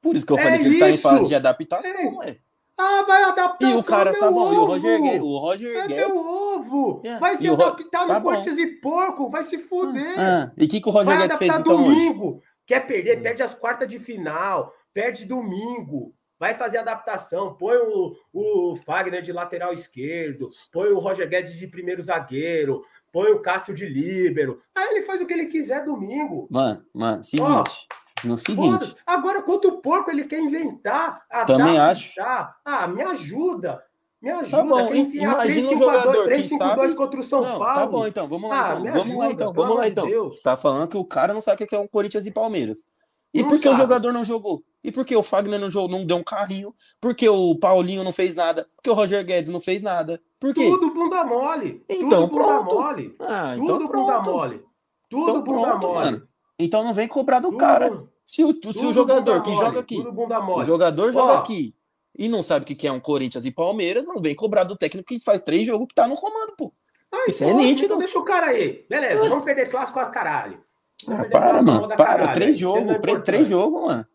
Por isso que eu É falei que ele tá em isso. fase de adaptação, ué. Ah, vai adaptar. E o cara tá bom. E o Roger, Guedes, o Roger É meu Guedes. ovo. É, Vai se adaptar tá no bom. Corinthians e porco. Vai se fuder. Ah, e o que, que o Roger Vai Guedes fez então hoje? domingo. Quer perder, Hum. perde as quartas de final, perde domingo. Vai fazer adaptação. Põe o, o Fagner de lateral esquerdo, põe o Roger Guedes de primeiro zagueiro, põe o Cássio de líbero. Aí ele faz o que ele quiser domingo. Mano, mano, seguinte. No seguinte. Agora, quanto o porco ele quer inventar, Também adaptar. Ah, me ajuda. Me ajuda. bom, Quer im- enfiar imagina um 3-5-2, jogador que 3-5-2 sabe- contra o São não, Paulo. tá bom então, vamos lá Ah, então. Vamos lá ajuda, então, pelo vamos lá de então. Deus. Você tá falando que o cara não sabe o que é um Corinthians e Palmeiras. E Não por que o sabe. jogador não jogou? E por que o Fagner não, jogou, não deu um carrinho? Por que o Paulinho não fez nada? Por que o Roger Guedes não fez nada? Por quê? Tudo bunda mole. Então, Tudo bunda pronto. mole. Ah, então Tudo bunda pronto. mole. Tudo Então bunda pronto, mole. mano. Então não vem cobrar do Tudo- cara. Se o, se o jogador que mole, joga aqui, o jogador joga Ó. aqui e não sabe o que é um Corinthians e Palmeiras, não vem cobrar do técnico que faz três jogos que tá no comando, pô. Ai, Isso é pode, nítido. Então deixa o cara aí. Beleza, vamos perder clássico a caralho. Ah, para, mano. Para. caralho. Três Isso é jogos, importante. três jogos, mano.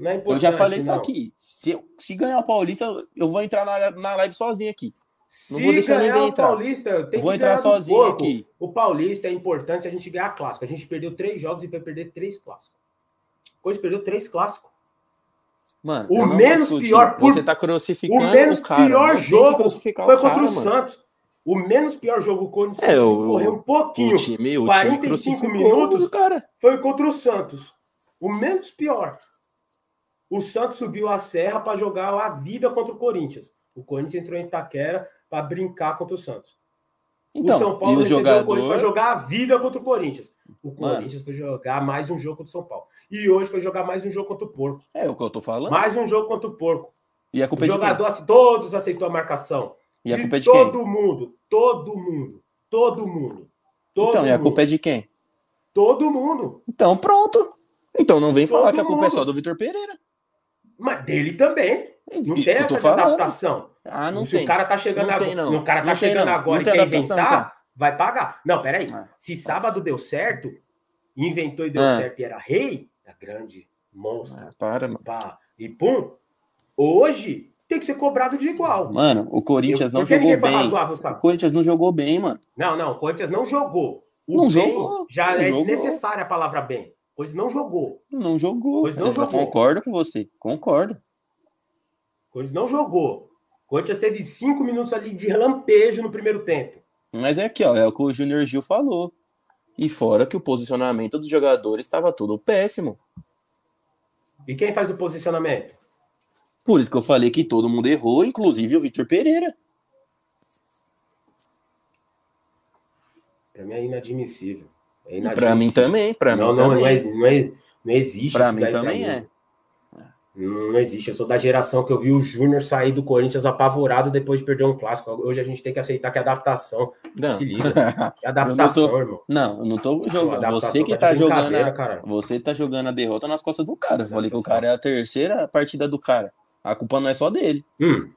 É Eu já falei isso não. aqui. Se, eu- se ganhar o Paulista, eu- eu vou entrar na, na live sozinho aqui. Não Se vou deixar ninguém o entrar. Paulista, Eu vou entrar sozinho aqui. O Paulista é importante se a gente ganhar clássico. A gente perdeu três jogos e vai perder três clássicos. Coisa perdeu três clássicos. Mano, O eu menos pior por- Você tá crucificando O menos o cara. pior jogo foi o cara, contra o. Santos. O menos pior jogo o Corinthians É, o- correr um pouquinho. O time, o 45 time minutos. cara. Foi contra o Santos. O menos pior. O Santos subiu a serra para jogar a vida contra o Corinthians. O Corinthians entrou em Itaquera para brincar contra o Santos. Então, o São Paulo e o Corinthians para jogar a vida contra o Corinthians. O Mano. Corinthians foi jogar mais um jogo contra o São Paulo. E hoje foi jogar mais um jogo contra o Porco. É o que eu tô falando. Mais um jogo contra o Porco. E a O culpa é de quem? jogador, assim, todos aceitou a marcação. E a culpa é de quem? todo mundo. Todo mundo. Todo mundo. Todo Então, e a mundo. culpa é de quem? Todo mundo. Então, pronto. Então não vem falar Todo que a culpa é mundo. só do Vitor Pereira. Mas dele também. Não Isso tem essa adaptação. Ah, não Se tem. o cara tá chegando Não agora, tem, não. o cara tá Não tem, chegando não. agora e tem quer inventar, vai pagar. Não, peraí. Ah. Se sábado deu certo, inventou e deu Ah. certo e era rei, é grande, monstro, Ah, para, mano. pá, e pum, hoje tem que ser cobrado de igual. Mano, o Corinthians Eu- não jogou bem. razoável, O? Corinthians não jogou bem, mano. Não, não, o Corinthians não jogou. O Não jogou, Já não é jogou. desnecessária a palavra bem. Pois não jogou. Não jogou. Pois não Eu jogou. Concordo com você. Concordo. Corinthians não jogou. O Corinthians teve cinco minutos ali de relampejo no primeiro tempo. Mas é aqui, ó. É o que o Júnior Gil falou. E fora que o posicionamento dos jogadores estava tudo péssimo. E quem faz o posicionamento? Por isso que eu falei que todo mundo errou, inclusive o Vitor Pereira. Pra mim é inadmissível. É Pra mim também, pra não, mim não, também. não, é- não, é- não existe. Pra isso mim também mim. é. Não, não existe. Eu sou da geração que eu vi o Júnior sair do Corinthians apavorado depois de perder um clássico. Hoje a gente tem que aceitar que é adaptação. Não. Se liga. É adaptação, irmão. Não, eu não tô jogando. adaptação Você que de tá jogando a... cara. Você tá jogando a derrota nas costas do cara. Eu falei que o cara é a terceira partida do cara. A culpa não é só dele. Hum,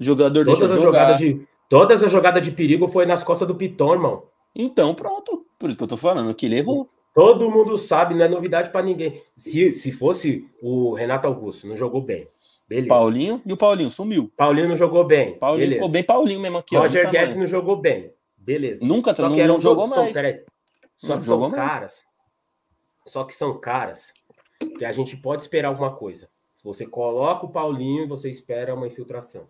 O jogador todas, deixa as jogar. jogadas de, todas as jogadas de perigo foi nas costas do Piton, irmão. Então, pronto. Por isso que eu tô falando que ele errou. Todo mundo sabe, não é novidade pra ninguém. Se, se fosse o Renato Augusto, não jogou bem. Beleza. Paulinho e o Paulinho sumiu. Paulinho não jogou bem. Paulinho Beleza. ficou bem Paulinho mesmo aqui. Roger Guedes não jogou bem. Beleza. Nunca Só não, que não jogou são- mais. peraí. Só Não que são mais. caras. Só que são caras que a gente pode esperar alguma coisa. Se você coloca o Paulinho, você espera uma infiltração.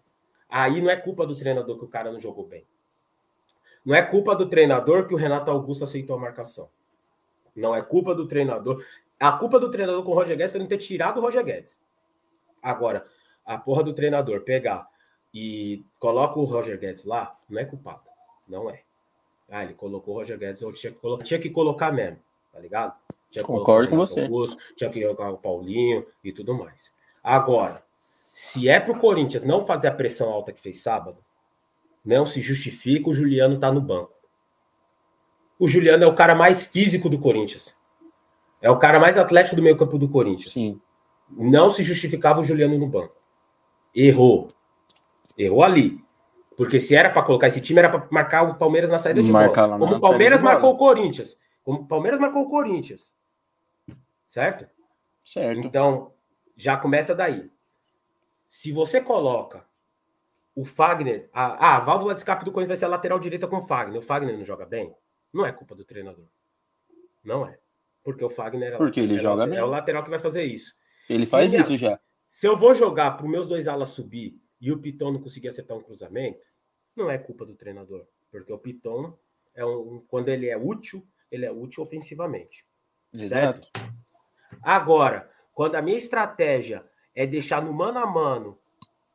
Aí não é culpa do treinador que o cara não jogou bem. Não é culpa do treinador que o Renato Augusto aceitou a marcação. Não é culpa do treinador. A culpa do treinador com o Roger Guedes foi não ter tirado o Roger Guedes. Agora, a porra do treinador pegar e coloca o Roger Guedes lá, não é culpado. Não é. Ah, ele colocou o Roger Guedes, eu tinha que colocar, tinha que colocar mesmo, tá ligado? Concordo com você. Augusto, tinha que colocar o Paulinho e tudo mais. Agora, se é pro Corinthians não fazer a pressão alta que fez sábado, não se justifica o Juliano tá no banco. O Juliano é o cara mais físico do Corinthians. É o cara mais atlético do meio campo do Corinthians. Sim. Não se justificava o Juliano no banco. Errou. Errou ali. Porque se era para colocar esse time, era para marcar o Palmeiras na saída de Marcar bola. Como o Palmeiras marcou o Corinthians. Como o Palmeiras marcou o Corinthians. Certo? Certo. Então, já começa daí. Se você coloca o Fagner. A, ah, a válvula de escape do Corinthians vai ser a lateral direita com o Fagner. O Fagner não joga bem? Não é culpa do treinador. Não é. Porque o Fagner é, Porque ele joga é, bem. é o lateral que vai fazer isso. Ele faz Sim, isso já. Se eu vou jogar para os meus dois alas subir e o Piton não conseguir acertar um cruzamento, não é culpa do treinador. Porque o Piton, é um, quando ele é útil, ele é útil ofensivamente. Exato. Agora, quando a minha estratégia é deixar no mano a mano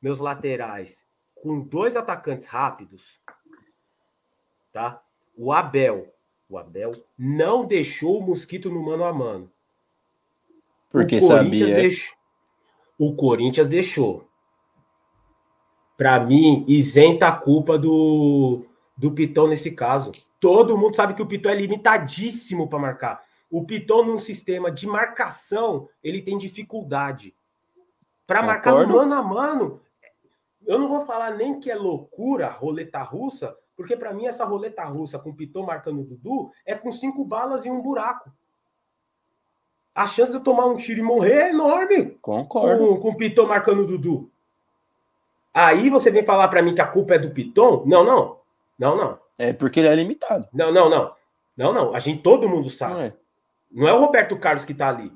meus laterais com dois atacantes rápidos, tá? O Abel, o Abel não deixou o Mosquito no mano a mano. Porque o sabia. deixou. O Corinthians deixou. Para mim, isenta a culpa do, do Piton nesse caso. Todo mundo sabe que o Piton é limitadíssimo para marcar. O Piton, num sistema de marcação, ele tem dificuldade. Para marcar no mano a mano, eu não vou falar nem que é loucura, roleta russa, porque para mim essa roleta russa com o Piton marcando o Dudu é com cinco balas e um buraco. A chance de eu tomar um tiro e morrer é enorme Concordo. com, com o Piton marcando o Dudu. Aí você vem falar para mim que a culpa é do Piton? Não, não. Não, não. É porque ele é limitado. Não, não, não. Não, não. A gente, todo mundo sabe. Não é? Não é o Roberto Carlos que tá ali.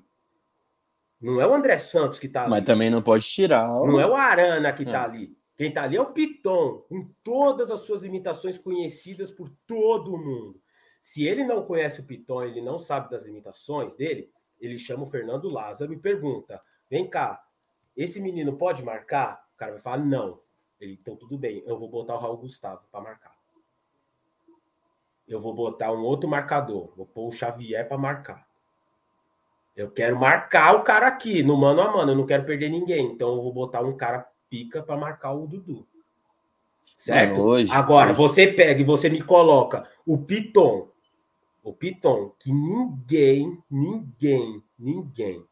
Não é o André Santos que tá ali. Mas também não pode tirar. Não é o Arana que tá É. ali. Quem tá ali é o Piton, com todas as suas limitações conhecidas por todo mundo. Se ele não conhece o Piton, ele não sabe das limitações dele, ele chama o Fernando Lázaro e pergunta: vem cá, esse menino pode marcar? O cara vai falar: não. Ele, então tudo bem, eu vou botar o Raul Gustavo para marcar. Eu vou botar um outro marcador, vou pôr o Xavier para marcar. Eu quero marcar o cara aqui, no mano a mano, eu não quero perder ninguém. Então eu vou botar um cara pica para marcar o Dudu. Certo? Mano, hoje- Agora, hoje- você pega e você me coloca o Piton. O Piton, que ninguém, ninguém, ninguém.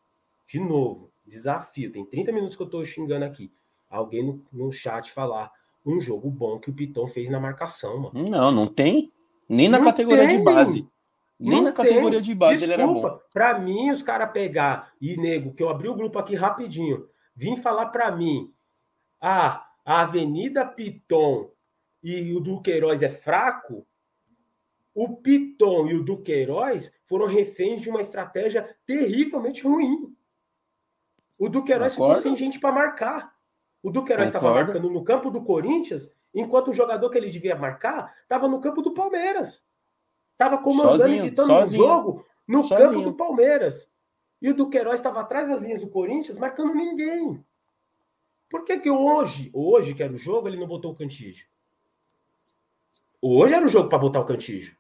De novo, desafio. Tem 30 minutos que eu tô xingando aqui. Alguém no, no chat falar um jogo bom que o Piton fez na marcação, mano. Não, não tem. Nem na Não categoria tem. de base. Nem Não na categoria tem. de base ele era bom. Desculpa, Pra mim, os caras pegar e nego, que eu abri o grupo aqui rapidinho, vim falar pra mim, ah, a Avenida Piton e o Duqueiroz é fraco, o Piton e o Duqueiroz foram reféns de uma estratégia terrivelmente ruim. O Duqueiroz ficou sem gente para marcar. O Duqueiroz estava marcando no campo do Corinthians, enquanto o jogador que ele devia marcar estava no campo do Palmeiras. Estava comandando Sozinho, e ditando o jogo no Sozinho. campo do Palmeiras. E o Duqueiroz estava atrás das linhas do Corinthians, marcando ninguém. Por que que hoje, hoje que era o jogo, ele não botou o Cantígio? Hoje era o jogo para botar o Cantígio.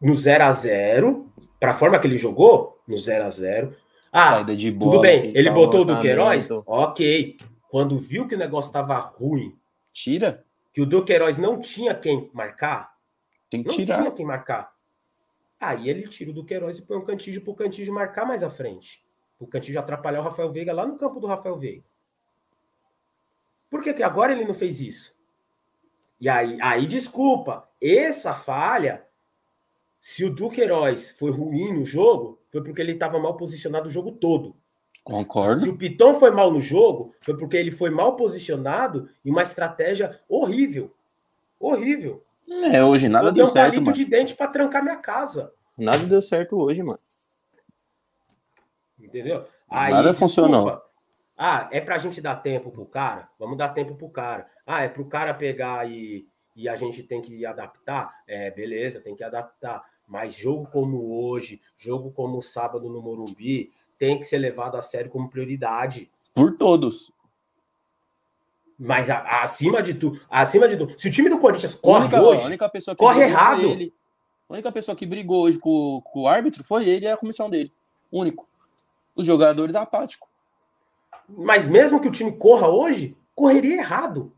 No 0 a 0 para a forma que ele jogou, no 0 a 0 Ah, Saída de bola. tudo bem, ele botou o. Duqueiroz? Ok. Quando viu que o negócio estava ruim, Tira. que o Duqueiroz não tinha quem marcar, Tem que não tirar. tinha quem marcar. Aí ele tira o Duqueiroz e põe o Cantígio para o Cantígio marcar mais à frente. O Cantígio atrapalhar o Rafael Veiga lá no campo do Rafael Veiga. Por que, que agora ele não fez isso? E aí, aí, desculpa, essa falha, se o Duqueiroz foi ruim no jogo, foi porque ele estava mal posicionado o jogo todo. Se Concordo. o Piton foi mal no jogo, foi porque ele foi mal posicionado e uma estratégia horrível. Horrível. É, hoje nada eu dei deu um certo, palito de dente para trancar minha casa. Nada deu certo hoje, mano. Entendeu? Nada funcionou. Ah, é pra gente dar tempo pro cara? Vamos dar tempo pro cara. Ah, é pro cara pegar e, e a gente tem que adaptar? É, beleza, tem que adaptar. Mas jogo como hoje, jogo como sábado no Morumbi, tem que ser levado a sério como prioridade. Por todos. Mas a, a, acima de tudo, acima de tudo, se o time do Corinthians corre única, hoje, a única pessoa que corre errado. ele. A única pessoa que brigou hoje com, com o árbitro foi ele e a comissão dele. Único. Os jogadores apáticos. Mas mesmo que o time corra hoje, correria errado.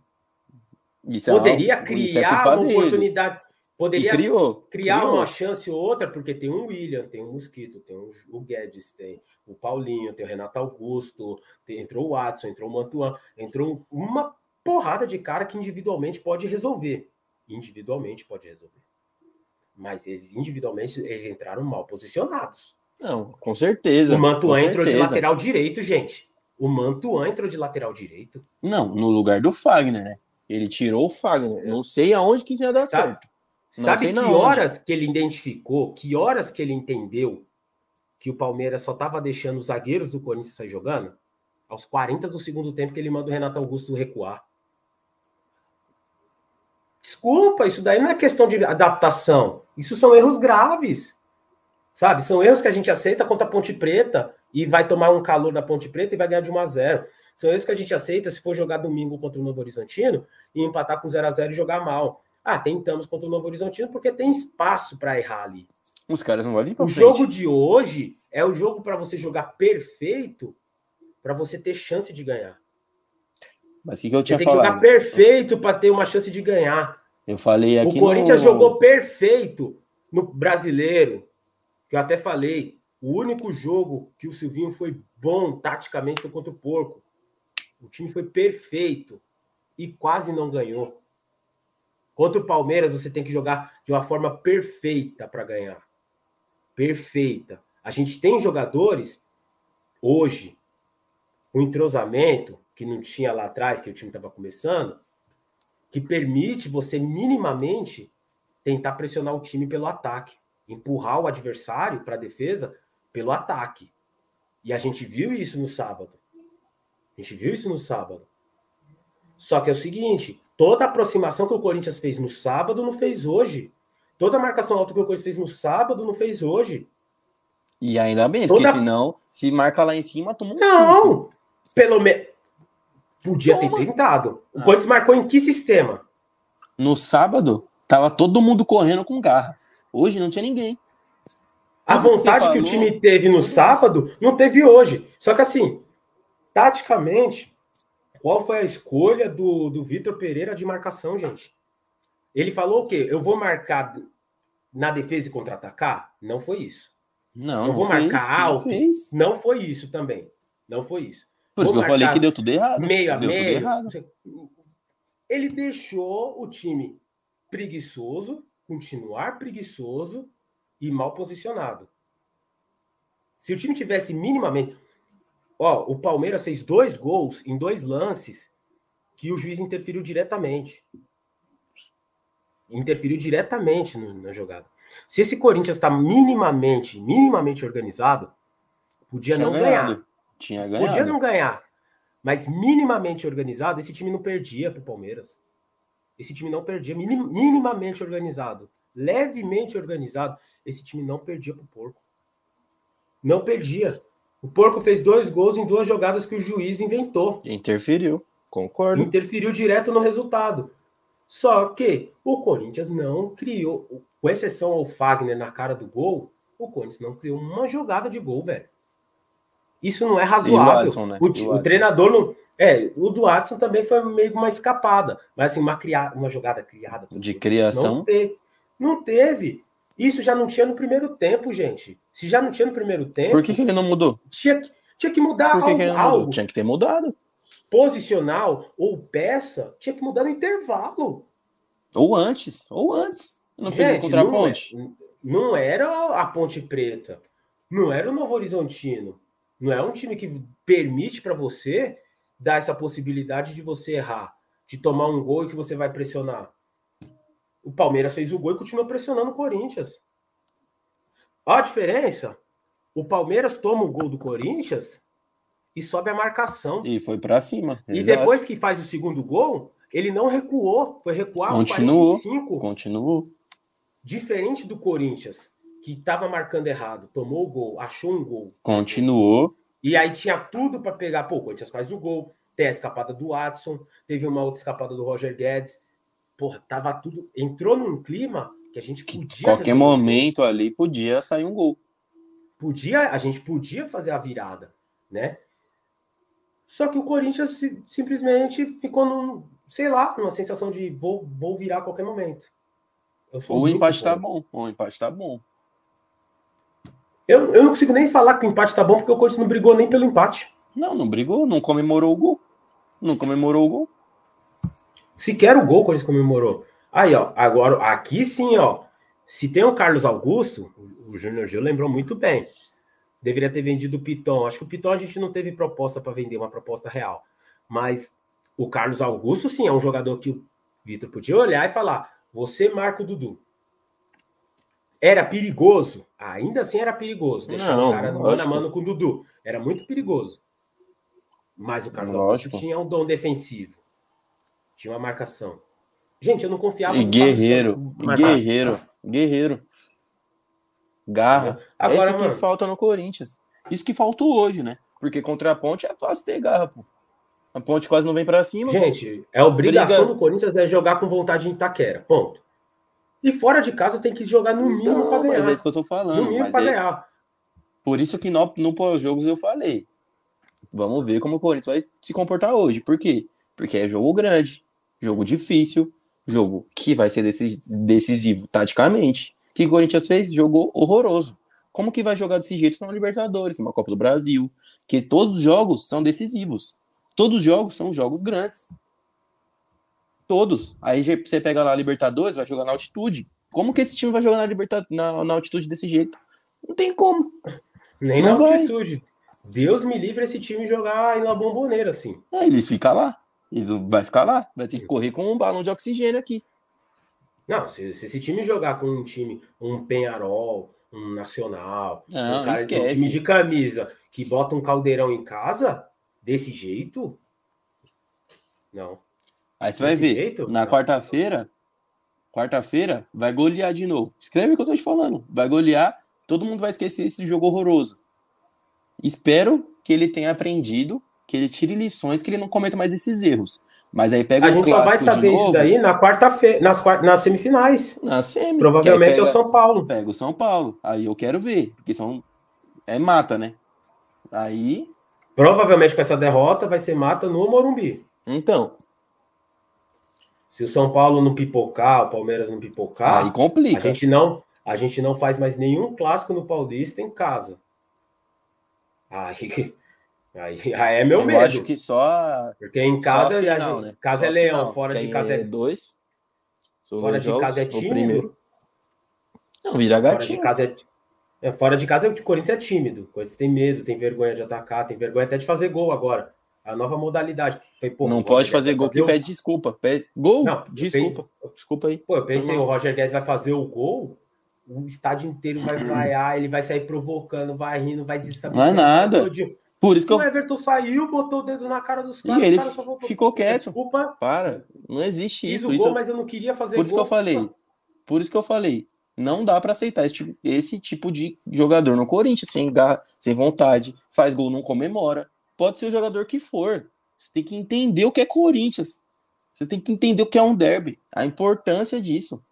Isso Poderia é, uma- é criar culpa uma oportunidade, poderia criou. criar criou. uma chance ou outra, porque tem um William, tem um Mosquito, tem um, o Guedes, tem o Paulinho, tem o Renato Augusto, tem- entrou o Watson, entrou o Mantuan, entrou uma porrada de cara que individualmente pode resolver. Individualmente pode resolver. Mas eles individualmente eles entraram mal posicionados. Não, com certeza. O Mantuan entrou de certeza. lateral direito, gente. O Mantuan entrou de lateral direito. Não, no lugar do Fagner, né? Ele tirou o Fagner. Não sei aonde que ia dar Sabe- certo. Não Sabe que horas que ele identificou, que horas que ele entendeu que o Palmeiras só estava deixando os zagueiros do Corinthians sair jogando? Aos 40 do segundo tempo que ele manda o Renato Augusto recuar. Desculpa, isso daí não é questão de adaptação. Isso são erros graves. Sabe? São erros que a gente aceita contra a Ponte Preta e vai tomar um calor da Ponte Preta e vai ganhar de 1 a 0. São erros que a gente aceita se for jogar domingo contra o Novo Horizontino e empatar com 0 a 0 e jogar mal. Ah, tentamos contra o Novo Horizontino porque tem espaço para errar ali. Os caras não vão vir pra O frente. jogo de hoje é o jogo para você jogar perfeito, para você ter chance de ganhar. Mas o que, que eu Você tinha tem que jogar perfeito para ter uma chance de ganhar. Eu falei aqui o Corinthians no... jogou perfeito no brasileiro. Que eu até falei. O único jogo que o Silvinho foi bom taticamente foi contra o Porco. O time foi perfeito e quase não ganhou. Contra o Palmeiras, você tem que jogar de uma forma perfeita para ganhar. Perfeita. A gente tem jogadores hoje, o entrosamento que não tinha lá atrás, que o time estava começando, que permite você minimamente tentar pressionar o time pelo ataque, empurrar o adversário para a defesa pelo ataque. E a gente viu isso no sábado. A gente viu isso no sábado. Só que é o seguinte, toda aproximação que o Corinthians fez no sábado não fez hoje. Toda marcação alta que o Corinthians fez no sábado não fez hoje. E ainda bem, Toda- porque senão, se marca lá em cima, toma um cinco. Não! Pelo menos. Podia Toma. ter tentado. O Ah. Corinthians marcou em que sistema? No sábado, tava todo mundo correndo com garra. Hoje não tinha ninguém. A vontade que o time teve no sábado não teve hoje. Só que assim, taticamente, qual foi a escolha do, do Vitor Pereira de marcação, gente? Ele falou o quê? Eu vou marcar na defesa e contra-atacar? Não foi isso. Não, Eu não vou fez, marcar não alto. fez. Não foi isso também. Não foi isso. Por isso que Vou eu falei que deu tudo errado. Meio a deu tudo meio. errado. Ele deixou o time preguiçoso, continuar preguiçoso e mal posicionado. Se o time tivesse minimamente. Ó, o Palmeiras fez dois gols em dois lances que o juiz interferiu diretamente. Interferiu diretamente no- na jogada. Se esse Corinthians está minimamente, minimamente organizado, podia Tinha não ganhar. ganhado. Tinha ganhado. Podia não ganhar, mas minimamente organizado, esse time não perdia para o Palmeiras. Esse time não perdia, minim- minimamente organizado, levemente organizado, esse time não perdia para o Porco. Não perdia. O Porco fez dois gols em duas jogadas que o juiz inventou. Interferiu. Concordo. Interferiu direto no resultado. Só que o Corinthians não criou, com exceção ao Fagner na cara do gol, o Corinthians não criou uma jogada de gol, velho. Isso não é razoável. Adson, né? o, E ti- o o treinador não. É, o do Watson também foi meio uma escapada. Mas assim, uma, cria... uma jogada criada. De Não criação. teve. Não teve. Isso já não tinha no primeiro tempo, gente. Se já não tinha no primeiro tempo, Por que, que ele não mudou? tinha, que- tinha que mudar Por que, algo, que algo Tinha que ter mudado. posicional ou peça, tinha que mudar no intervalo. Ou antes. Ou antes. Não fez Gente, contra a não, ponte. é- não era a Ponte Preta, não era o Novo Horizontino, não é um time que permite para você dar essa possibilidade de você errar, de tomar um gol e que você vai pressionar. O Palmeiras fez o gol e continua pressionando o Corinthians. Olha a diferença. O Palmeiras toma o gol do Corinthians e sobe a marcação. E foi para cima. E exato. depois que faz o segundo gol, ele não recuou, foi recuar continuou, 45. Continuou. Diferente do Corinthians, que estava marcando errado, tomou o gol, achou um gol. Continuou. E aí tinha tudo para pegar. Pô, o Corinthians faz o gol, tem a escapada do Watson, teve uma outra escapada do Roger Guedes. Porra, tava tudo. Entrou num clima que a gente podia. Qualquer momento ali podia sair um gol. Podia, a gente podia fazer a virada, né? Só que o Corinthians simplesmente ficou num, sei lá, numa sensação de vou, vou virar a qualquer momento. o empate tá bom. O empate tá bom. Eu, eu não consigo nem falar que o empate tá bom, porque o Corinthians não brigou nem pelo empate. Não, não brigou, não comemorou o gol. Não comemorou o gol. Sequer o gol o Corinthians comemorou. Aí, ó, agora, aqui sim, ó. Se tem o Carlos Augusto, o Júnior Gil lembrou muito bem. Deveria ter vendido o Piton. Acho que o Piton a gente não teve proposta para vender, uma proposta real. Mas o Carlos Augusto, sim, é um jogador que o Vitor podia olhar e falar: você marca o Dudu. Era perigoso? Ainda assim era perigoso. Deixar não, o cara mano a mano com o Dudu. Era muito perigoso. Mas o Carlos lógico. Augusto tinha um dom defensivo. Tinha uma marcação. Gente, eu não confiava e guerreiro, guerreiro, guerreiro. Garra. Agora, é isso que falta no Corinthians. Isso que faltou hoje, né? Porque contra a ponte é fácil ter garra, pô. A ponte quase não vem para cima. Gente, é obrigação Briga... do Corinthians é jogar com vontade em Itaquera. Ponto. E fora de casa tem que jogar no mínimo então, para ganhar. Mas é isso que eu tô falando. No mínimo para é... ganhar. Por isso que no, no pós-jogos eu falei. Vamos ver como o Corinthians vai se comportar hoje. Por quê? Porque é jogo grande, jogo difícil, jogo que vai ser decisivo taticamente. O que o Corinthians fez? Jogou horroroso. Como que vai jogar desse jeito na Libertadores, numa Copa do Brasil? Que todos os jogos são decisivos. Todos os jogos são jogos grandes. Todos. Aí você pega lá a Libertadores, vai jogar na altitude. Como que esse time vai jogar na, liberta... na, na altitude desse jeito? Não tem como. Nem Não na vai. altitude. Deus me livre esse time jogar em La Bombonera, assim. É, eles ficam lá. Eles vai ficar lá. Vai ter que correr com um balão de oxigênio aqui. Não, se, se esse time jogar com um time, um Penharol, um Nacional, Não, um, cara, um time de camisa que bota um caldeirão em casa, desse jeito? Não. Aí você vai ver, jeito? na quarta-feira, quarta-feira, vai golear de novo. Escreve o que eu tô te falando. Vai golear, todo mundo vai esquecer esse jogo horroroso. Espero que ele tenha aprendido, que ele tire lições, que ele não cometa mais esses erros. Mas aí pega a gente só vai saber novo, isso daí na quarta-feira, nas, nas semifinais. Na semi. Provavelmente pega, é o São Paulo. Pega o São Paulo. Aí eu quero ver, porque são é mata, né? Aí provavelmente com essa derrota vai ser mata no Morumbi. Então, se o São Paulo não pipocar, o Palmeiras não pipocar, aí complica. A gente não, a gente não faz mais nenhum clássico no Paulista em casa. Aí, aí, aí é meu eu medo. Eu acho que só. Porque em casa, final, gente, né? casa é leão, final. fora de casa é. Dois. Fora de casa é tímido. Não, vira gatinho. Fora de casa é. é fora de casa o Corinthians é tímido. O Corinthians tem medo, tem vergonha de atacar, tem vergonha até de fazer gol agora. A nova modalidade. Pô, não pode fazer gol fazer que o... pede desculpa. Pede... Gol? Não, desculpa. Desculpa aí. Pô, eu pensei, o Roger Guedes vai fazer o gol, o estádio inteiro vai vaiar, ele vai sair provocando, vai rindo, vai desestabilizar. Não é nada. Por isso que o eu... Everton saiu, botou o dedo na cara dos caras. E ele cara ficou quieto. Desculpa. Para. Não existe Fiz isso. O isso gol, mas eu não queria fazer Por isso gol. que eu falei. Por isso que eu falei. Não dá para aceitar esse tipo, esse tipo de jogador no Corinthians, sem garra, sem vontade, faz gol, não comemora. Pode ser o jogador que for. Você tem que entender o que é Corinthians. Você tem que entender o que é um derby. A importância disso.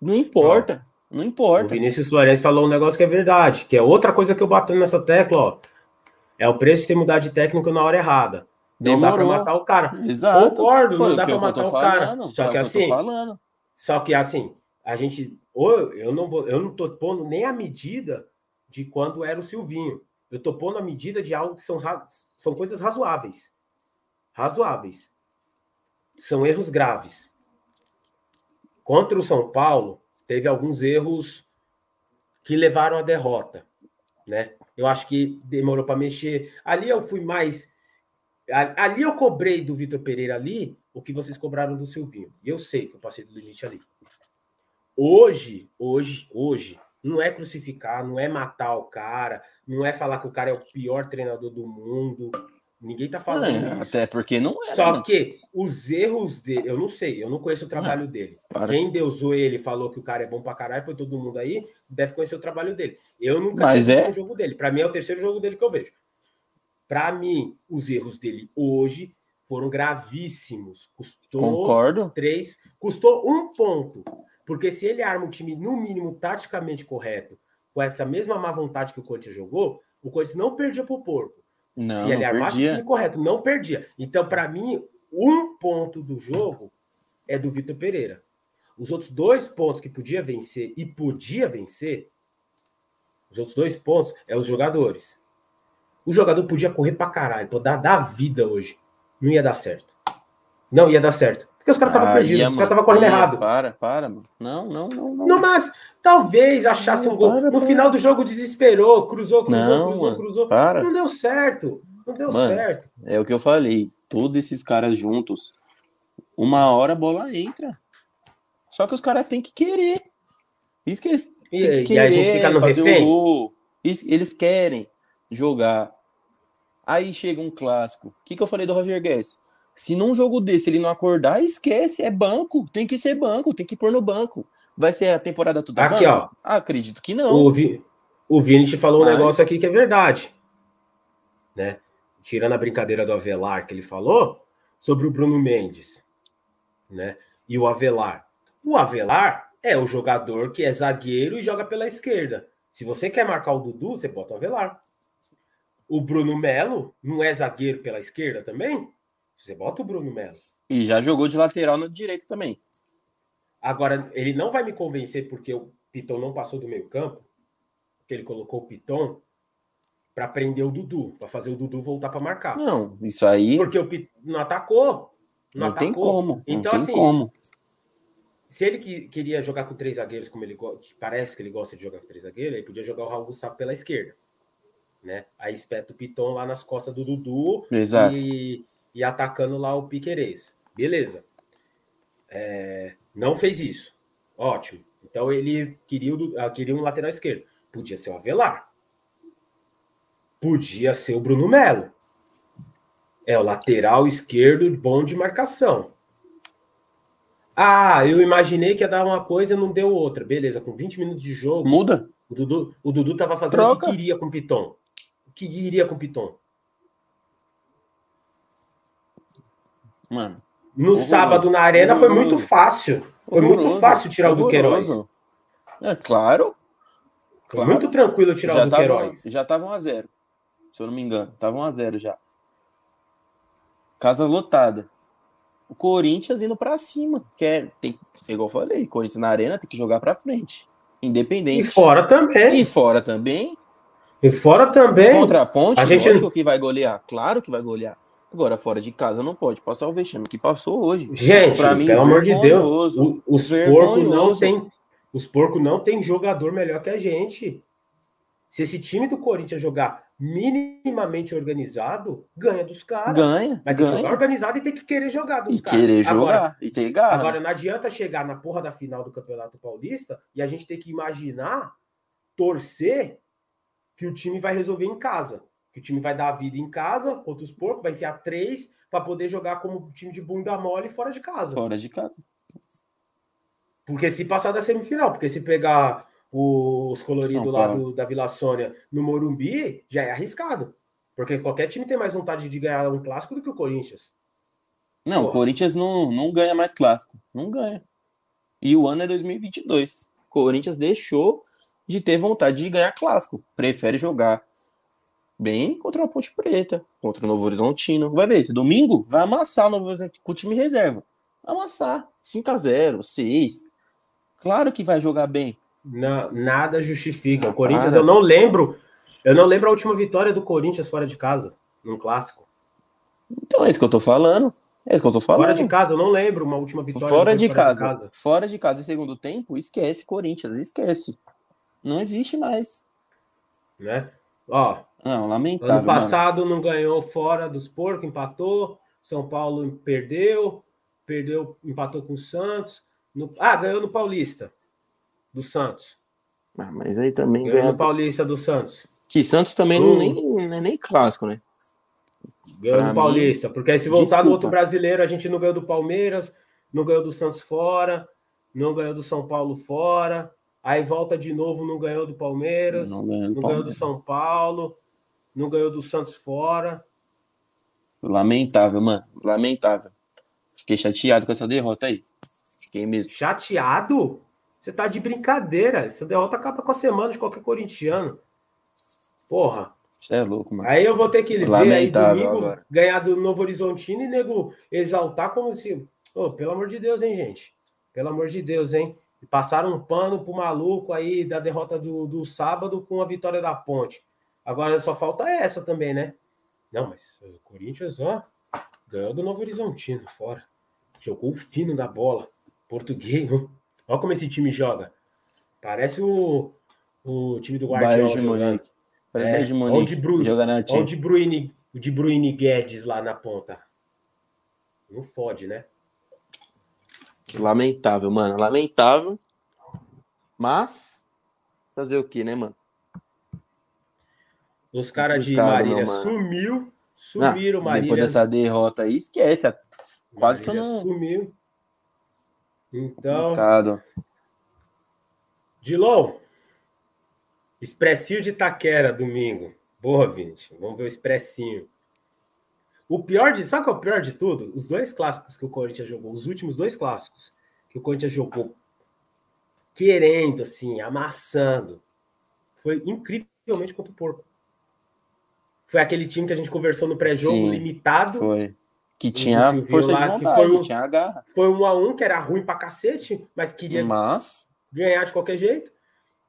Não importa. Não importa. O Vinícius Soares falou um negócio que é verdade, que é outra coisa que eu bato nessa tecla, ó. É o preço de ter mudado de técnico na hora errada. Não dá pra matar o cara. Exato. Concordo, Foi não dá pra matar o cara. Só que assim. Só que assim, a gente. Ou eu não vou, eu não tô pondo nem a medida de quando era o Silvinho. Eu tô pondo a medida de algo que são, são coisas razoáveis. Razoáveis. São erros graves. Contra o São Paulo, teve alguns erros que levaram à derrota, né? Eu acho que demorou para mexer. Ali eu fui mais ali eu cobrei do Vitor Pereira ali o que vocês cobraram do Silvinho. E eu sei que eu passei do limite ali. Hoje, hoje, hoje, Não é crucificar, não é matar o cara, não é falar que o cara é o pior treinador do mundo. Ninguém tá falando É, até porque não é. Só que os erros dele, eu não sei, eu não conheço o trabalho dele. para. Quem deusou ele e falou que o cara é bom pra caralho, foi todo mundo aí, deve conhecer o trabalho dele. Eu nunca Mas tinha é? visto um jogo dele. Pra mim é o terceiro jogo dele que eu vejo. Pra mim, os erros dele hoje foram gravíssimos. Custou Concordo. três, custou um ponto. Porque se ele arma um time, no mínimo, taticamente correto, com essa mesma má vontade que o Corinthians jogou, o Corinthians não perdia pro porco. Não, se ele armasse o time correto, não perdia. Então, para mim, um ponto do jogo é do Vitor Pereira. Os outros dois pontos que podia vencer e podia vencer, os outros dois pontos é os jogadores. O jogador podia correr pra caralho, podia dar, dar vida hoje. Não ia dar certo. Não ia dar certo. Porque os caras estavam Ah, perdidos, ia, os caras estavam correndo ia, errado. Para, para, mano. Não, não, não, não. Não, mas talvez achasse Não, um gol. para, No para. final do jogo desesperou, cruzou, cruzou, Não, cruzou, mano, cruzou. para. Não deu certo. Não deu Mano, certo. É o que eu falei. Todos esses caras juntos, uma hora a bola entra. Só que os caras têm que querer. Isso que eles E, têm que e a gente querer fica no fazer refém. o gol. Isso- eles querem jogar. Aí chega um clássico. O que, que eu falei do Roger Guedes? Se num jogo desse ele não acordar, esquece. É banco. Tem que ser banco. Tem que pôr no banco. Vai ser a temporada toda Aqui, banco? ó. Ah, acredito que não. O, Vi, o Vini te falou um negócio aqui que é verdade. Né? Tirando a brincadeira do Avelar que ele falou, sobre o Bruno Mendes. Né? E o Avelar. O Avelar é o jogador que é zagueiro e joga pela esquerda. Se você quer marcar o Dudu, você bota o Avelar. O Bruno Melo não é zagueiro pela esquerda também? Você bota o Bruno Melo. E já jogou de lateral no direito também. Agora, ele não vai me convencer porque o Piton não passou do meio campo, que ele colocou o Piton para prender o Dudu, para fazer o Dudu voltar para marcar. Não, isso aí Porque o Piton não atacou. Não, não tem atacou. como. Então, não tem assim, como. se ele que, queria jogar com três zagueiros, como ele go- parece que ele gosta de jogar com três zagueiros, ele podia jogar o Raul Gustavo pela esquerda. Né? Aí espeta o Piton lá nas costas do Dudu Exato. e, e atacando lá o Piquerez. Beleza. É, não fez isso. Ótimo. Então ele queria, o ah, queria um lateral esquerdo. Podia ser o Avelar. Podia ser o Bruno Melo. É o lateral esquerdo bom de marcação. Ah, eu imaginei que ia dar uma coisa e não deu outra. Beleza, com 20 minutos de jogo, Muda. o Dudu, o Dudu tava fazendo o Troca. que queria com o Piton. O que iria com o Piton. Mano. No Horroroso. sábado na arena foi Horroroso. muito fácil. Foi muito fácil tirar o do Queiroz. É claro. Foi Claro. muito tranquilo tirar já o do tava, Queiroz. já tava 1 a 0 Se eu não me engano. Tava 1 a 0 já. Casa lotada. O Corinthians indo pra cima. Que é, tem, igual eu falei, Corinthians na arena tem que jogar pra frente. E Independente. fora também. E fora também. E fora também. Contra a ponte, A gente- lógico que vai golear. Claro que vai golear. Agora, fora de casa, não pode passar o vexame que passou hoje. Gente, mim, pelo amor de Deus, o- os porcos não tem, os porcos não tem jogador melhor que a gente. Se esse time do Corinthians jogar minimamente organizado, ganha dos caras. Ganha, Vai ter que jogar ganha. organizado e tem que querer jogar dos E caras. querer Agora, jogar. E ter garra. Agora, não adianta chegar na porra da final do Campeonato Paulista e a gente ter que imaginar, torcer, que o time vai resolver em casa. Que o time vai dar a vida em casa contra os porcos, vai enfiar três para poder jogar como time de bunda mole fora de casa. Fora de casa. Porque se passar da semifinal, porque se pegar os coloridos lá do- da Vila Sônia no Morumbi, já é arriscado. Porque qualquer time tem mais vontade de ganhar um clássico do que o Corinthians. Não, Pô. o Corinthians não, não ganha mais clássico. Não ganha. E o ano é 2022. O Corinthians deixou de ter vontade de ganhar clássico. Prefere jogar bem contra a Ponte Preta, contra o Novo Horizontino. Vai ver, domingo vai amassar o Novo Horizontino com o time reserva. Amassar. 5x0, 6. Claro que vai jogar bem. Na- nada justifica. O Corinthians, Para. eu não lembro. Eu não lembro a última vitória do Corinthians fora de casa, num clássico. Então é isso que eu tô falando. É isso que eu tô falando. Fora de casa, eu não lembro uma última vitória. Fora de Corinthians casa. Fora de casa em segundo tempo, esquece Corinthians, esquece. Não existe mais. né? Ó, Não, lamentável. ano mano. passado não ganhou fora dos porcos, empatou. São Paulo perdeu, perdeu, empatou com o Santos. No- ah, ganhou no Paulista do Santos. Ah, mas aí também Ganhou ganha. no Paulista do Santos. Que Santos também Hum. não, nem, não é nem clássico, né? Ganhou Pra no Paulista. Porque aí se voltar desculpa. no outro brasileiro, a gente não ganhou do Palmeiras, não ganhou do Santos fora, não ganhou do São Paulo fora. Aí volta de novo, não ganhou do Palmeiras, não, Não ganhou do ganhou do. São Paulo, não ganhou do Santos fora. Lamentável, mano. Lamentável. Fiquei chateado com essa derrota aí. Fiquei mesmo. Chateado? Você tá de brincadeira. Essa derrota acaba com a semana de qualquer corintiano. Porra. Você é louco, mano. Aí eu vou ter que ver aí Lamentável domingo agora. ganhar do Novo Horizontino e nego exaltar como se. Ô, pelo amor de Deus, hein, gente? Pelo amor de Deus, hein? Passaram um pano pro maluco aí da derrota do, do sábado com a vitória da ponte. Agora só falta essa também, né? Não, mas o Corinthians, ó, ganhou do Novo Horizontino fora. Jogou o fino da bola. Português, ó. Olha como esse time joga. Parece o, o time do de jogando. Parece É, Bayern de olha o. De Bruyne. Joga na Olha o. De Bruyne, o De Bruyne Guedes lá na ponta. Não fode, né? Lamentável, mano. Lamentável. Mas. Fazer o que, né, mano? Os caras de Marília mano. sumiu. Sumiram, Marília. depois dessa derrota aí, esquece. quase que eu Marília não- Sumiu. Então, Complicado. Dilon. Expressinho de Itaquera, domingo. Boa, Vinte. Vamos ver o expressinho. O pior de. Sabe qual é o pior de tudo? Os dois clássicos que o Corinthians jogou, os últimos dois clássicos que o Corinthians jogou querendo, assim, amassando. Foi incrivelmente contra o Porco. Foi aquele time que a gente conversou no pré-jogo, limitado. Foi. Que tinha força lá, de que vontade, foi um- tinha garra. Foi um a um, que era ruim pra cacete, mas queria Mas. ganhar de qualquer jeito.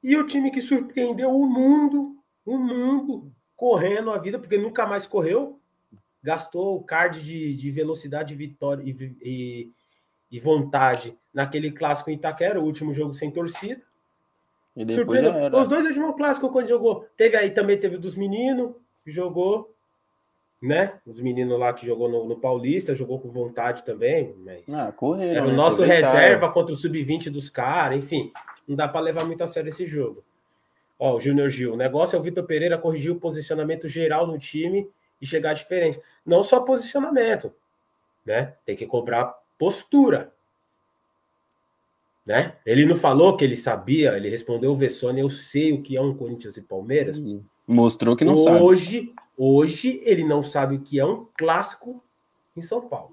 E o time que surpreendeu o mundo, o mundo, correndo a vida, porque nunca mais correu, gastou o card de, de velocidade, vitória e, e, e vontade naquele clássico em Itaquera, o último jogo sem torcida. E depois Surpreendeu. Os dois últimos clássicos quando jogou. Teve aí também, teve dos meninos, jogou, né? Os meninos lá que jogou no, no Paulista, jogou com vontade também, mas... Ah, correram. Era o né? nosso reserva contra o sub-20 dos caras, enfim. Não dá para levar muito a sério esse jogo. Ó, o Júnior Gil. O negócio é o Vitor Pereira corrigir o posicionamento geral no time e chegar diferente. Não só posicionamento, né? Tem que cobrar postura. Né? Ele não falou que ele sabia, ele respondeu o Vessone, eu sei o que é um Corinthians e Palmeiras. E Mostrou que não sabe. hoje, hoje ele não sabe o que é um clássico em São Paulo.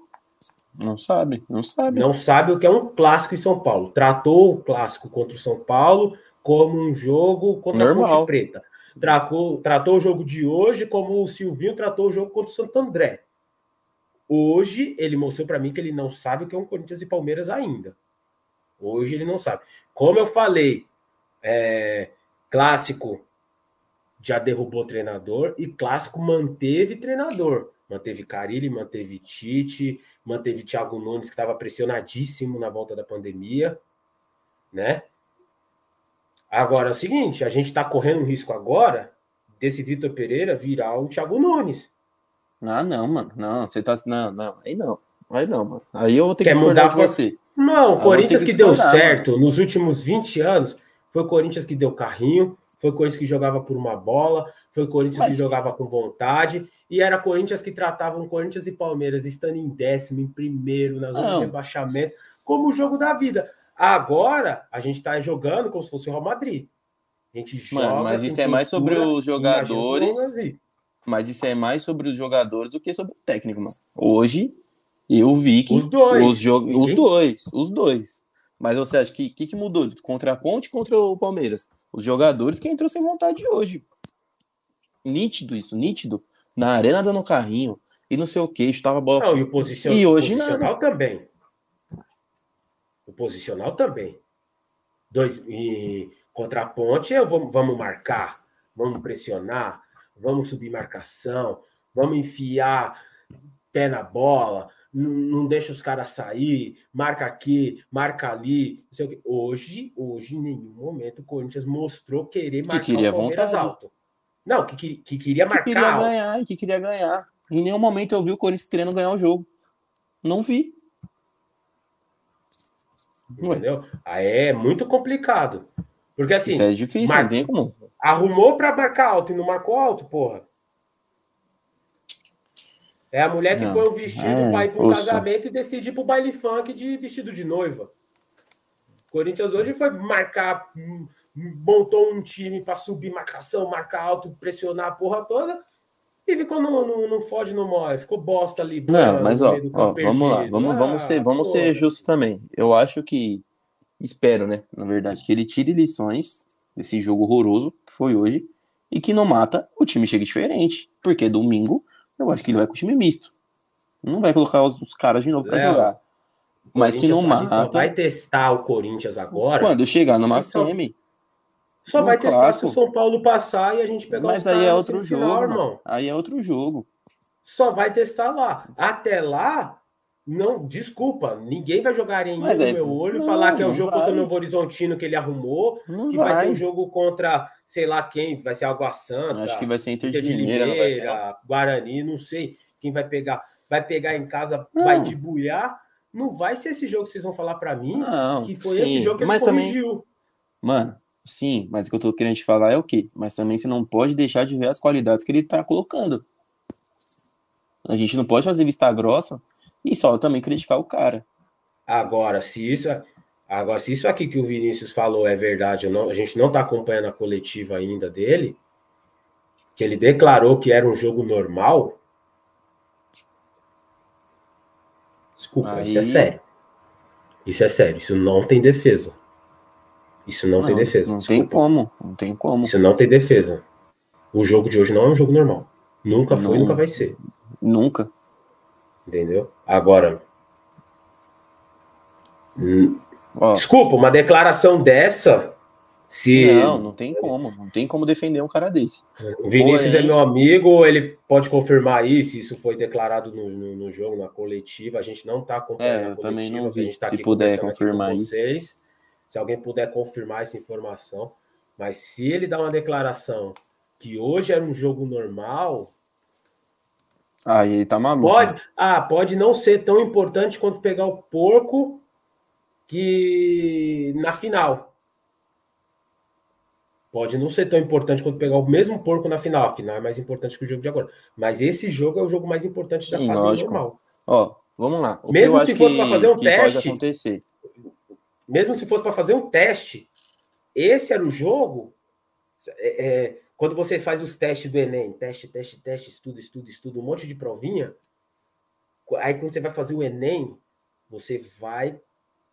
Não sabe, não sabe. Não sabe o que é um clássico em São Paulo. Tratou o clássico contra o São Paulo como um jogo contra a Normal. Ponte Preta. Tratou, tratou o jogo de hoje como o Silvinho tratou o jogo contra o Santo André. Hoje ele mostrou para mim que ele não sabe o que é um Corinthians e Palmeiras ainda. Hoje ele não sabe. Como eu falei, é, clássico já derrubou treinador e clássico manteve treinador. Manteve Carilli, manteve Tite, manteve Thiago Nunes, que estava pressionadíssimo na volta da pandemia, né? Agora é o seguinte, a gente está correndo um risco agora desse Vitor Pereira virar o Thiago Nunes. Ah, não, mano. Não, você tá. Não, não. Aí não. Aí não, mano. Aí eu vou ter Quer que mudar for- você. Não, o Corinthians que que deu certo nos últimos 20 anos foi o Corinthians que deu carrinho, foi o Corinthians que jogava por uma bola, foi o Corinthians Mas- que jogava com vontade, e era Corinthians que tratavam Corinthians e Palmeiras estando em décimo, em primeiro, na zona de rebaixamento, como o jogo da vida. Agora, a gente está jogando como se fosse o Real Madrid. A gente joga. Mano, mas isso é mais sobre os o jogadores. Mas isso é mais sobre os jogadores do que sobre o técnico, mano. Hoje, eu vi que. Os dois. Os, os dois. Os dois. Mas você acha que que, que mudou? Contra a Ponte contra o Palmeiras? Os jogadores que entrou sem vontade hoje. Nítido isso, nítido. Na arena dando carrinho. E não sei o que, estava a bola. Não, e o posicion... E hoje posicional também. O posicional também. Dois, e contra a ponte, eu vou- vamos marcar, vamos pressionar, vamos subir marcação, vamos enfiar pé na bola, não, não deixa os caras sair, marca aqui, marca ali. não sei o quê. Hoje, hoje, em nenhum momento o Corinthians mostrou querer marcar queria o Palmeiras vontade. alto. Não, que, que, que queria que marcar queria alto. ganhar, que queria ganhar. Em nenhum momento eu vi o Corinthians querendo ganhar o jogo. Não vi. Entendeu? Aí é muito complicado. Porque assim. Isso é difícil, mar- não tem como. Arrumou pra marcar alto e não marcou alto, porra. É a mulher que Não. põe o vestido É, pra ir pro ouça. casamento e decide ir pro baile funk de vestido de noiva. O Corinthians hoje foi marcar, hum, montou um time pra subir marcação, marcar alto, pressionar a porra toda. E ficou no, no, no fode no mói, ficou bosta ali. Não, mas ó, ó, vamos lá, vamos, vamos Ah, ser, vamos ser justos também. Eu acho que espero, né, na verdade, que ele tire lições desse jogo horroroso que foi hoje e que no mata o time chegue diferente, porque domingo eu acho que ele vai com o time misto. Não vai colocar os, os caras de novo pra Léo, jogar. Mas que não mata. vai testar o Corinthians agora. Quando chegar numa Então, semi, Só vai testar clássico. se o São Paulo passar e a gente pegar mas os aí é outro jogo, irmão. mano. Aí é outro jogo. Só vai testar lá. Até lá, não, desculpa, ninguém vai jogar em Mas no é- meu olho não, falar que é o jogo vai. contra o Novo Horizontino que ele arrumou, Não que vai. vai. ser um jogo contra, sei lá quem, vai ser Água Santa, Acho que vai ser Inter de Limeira, não vai ser. Limeira, Guarani, não sei quem vai pegar. Vai pegar em casa, Não. vai debulhar. Não vai ser esse jogo que vocês vão falar pra mim, Não, que foi sim, esse jogo que ele mas também, corrigiu. Mano, sim, mas o que eu tô querendo te falar é o quê? Mas também você não pode deixar de ver as qualidades que ele tá colocando. A gente não pode fazer vista grossa e só também criticar o cara. Agora, se isso, agora, se isso aqui que o Vinícius falou é verdade, não- a gente não está acompanhando a coletiva ainda dele, que ele declarou que era um jogo normal. Desculpa, Aí- isso é sério. Isso é sério, isso não tem defesa. Isso não, tem defesa. Não tem desculpa. como, não tem como. Isso não tem defesa. O jogo de hoje não é um jogo normal. Nunca foi, Não. nunca vai ser. Nunca. Entendeu? Agora. hum, Ó, Desculpa, uma declaração dessa. Se não, não tem como. Não tem como defender um cara desse. o Vinícius Porém- é meu amigo, ele pode confirmar aí se isso foi declarado no, no, no jogo, na coletiva. A gente não está acompanhando É, a também não coletiva, vi. a gente está Se puder confirmar com aí. vocês. Se alguém puder confirmar essa informação. Mas se ele dá uma declaração que hoje era um jogo normal, Aí tá maluco. Pode, ah, pode não ser tão importante quanto pegar o porco que na final. Pode não ser tão importante quanto pegar o mesmo porco na final. A final é mais importante que o jogo de agora. Mas esse jogo é o jogo mais importante da Sim, fase lógico. normal. Ó, vamos lá. O Mesmo se fosse pra fazer um teste-. Mesmo se fosse para fazer um teste, esse era o jogo. é, é, quando você faz os testes do Enem, teste, teste, teste, estudo, estudo, estudo, um monte de provinha. Aí quando você vai fazer o Enem, você vai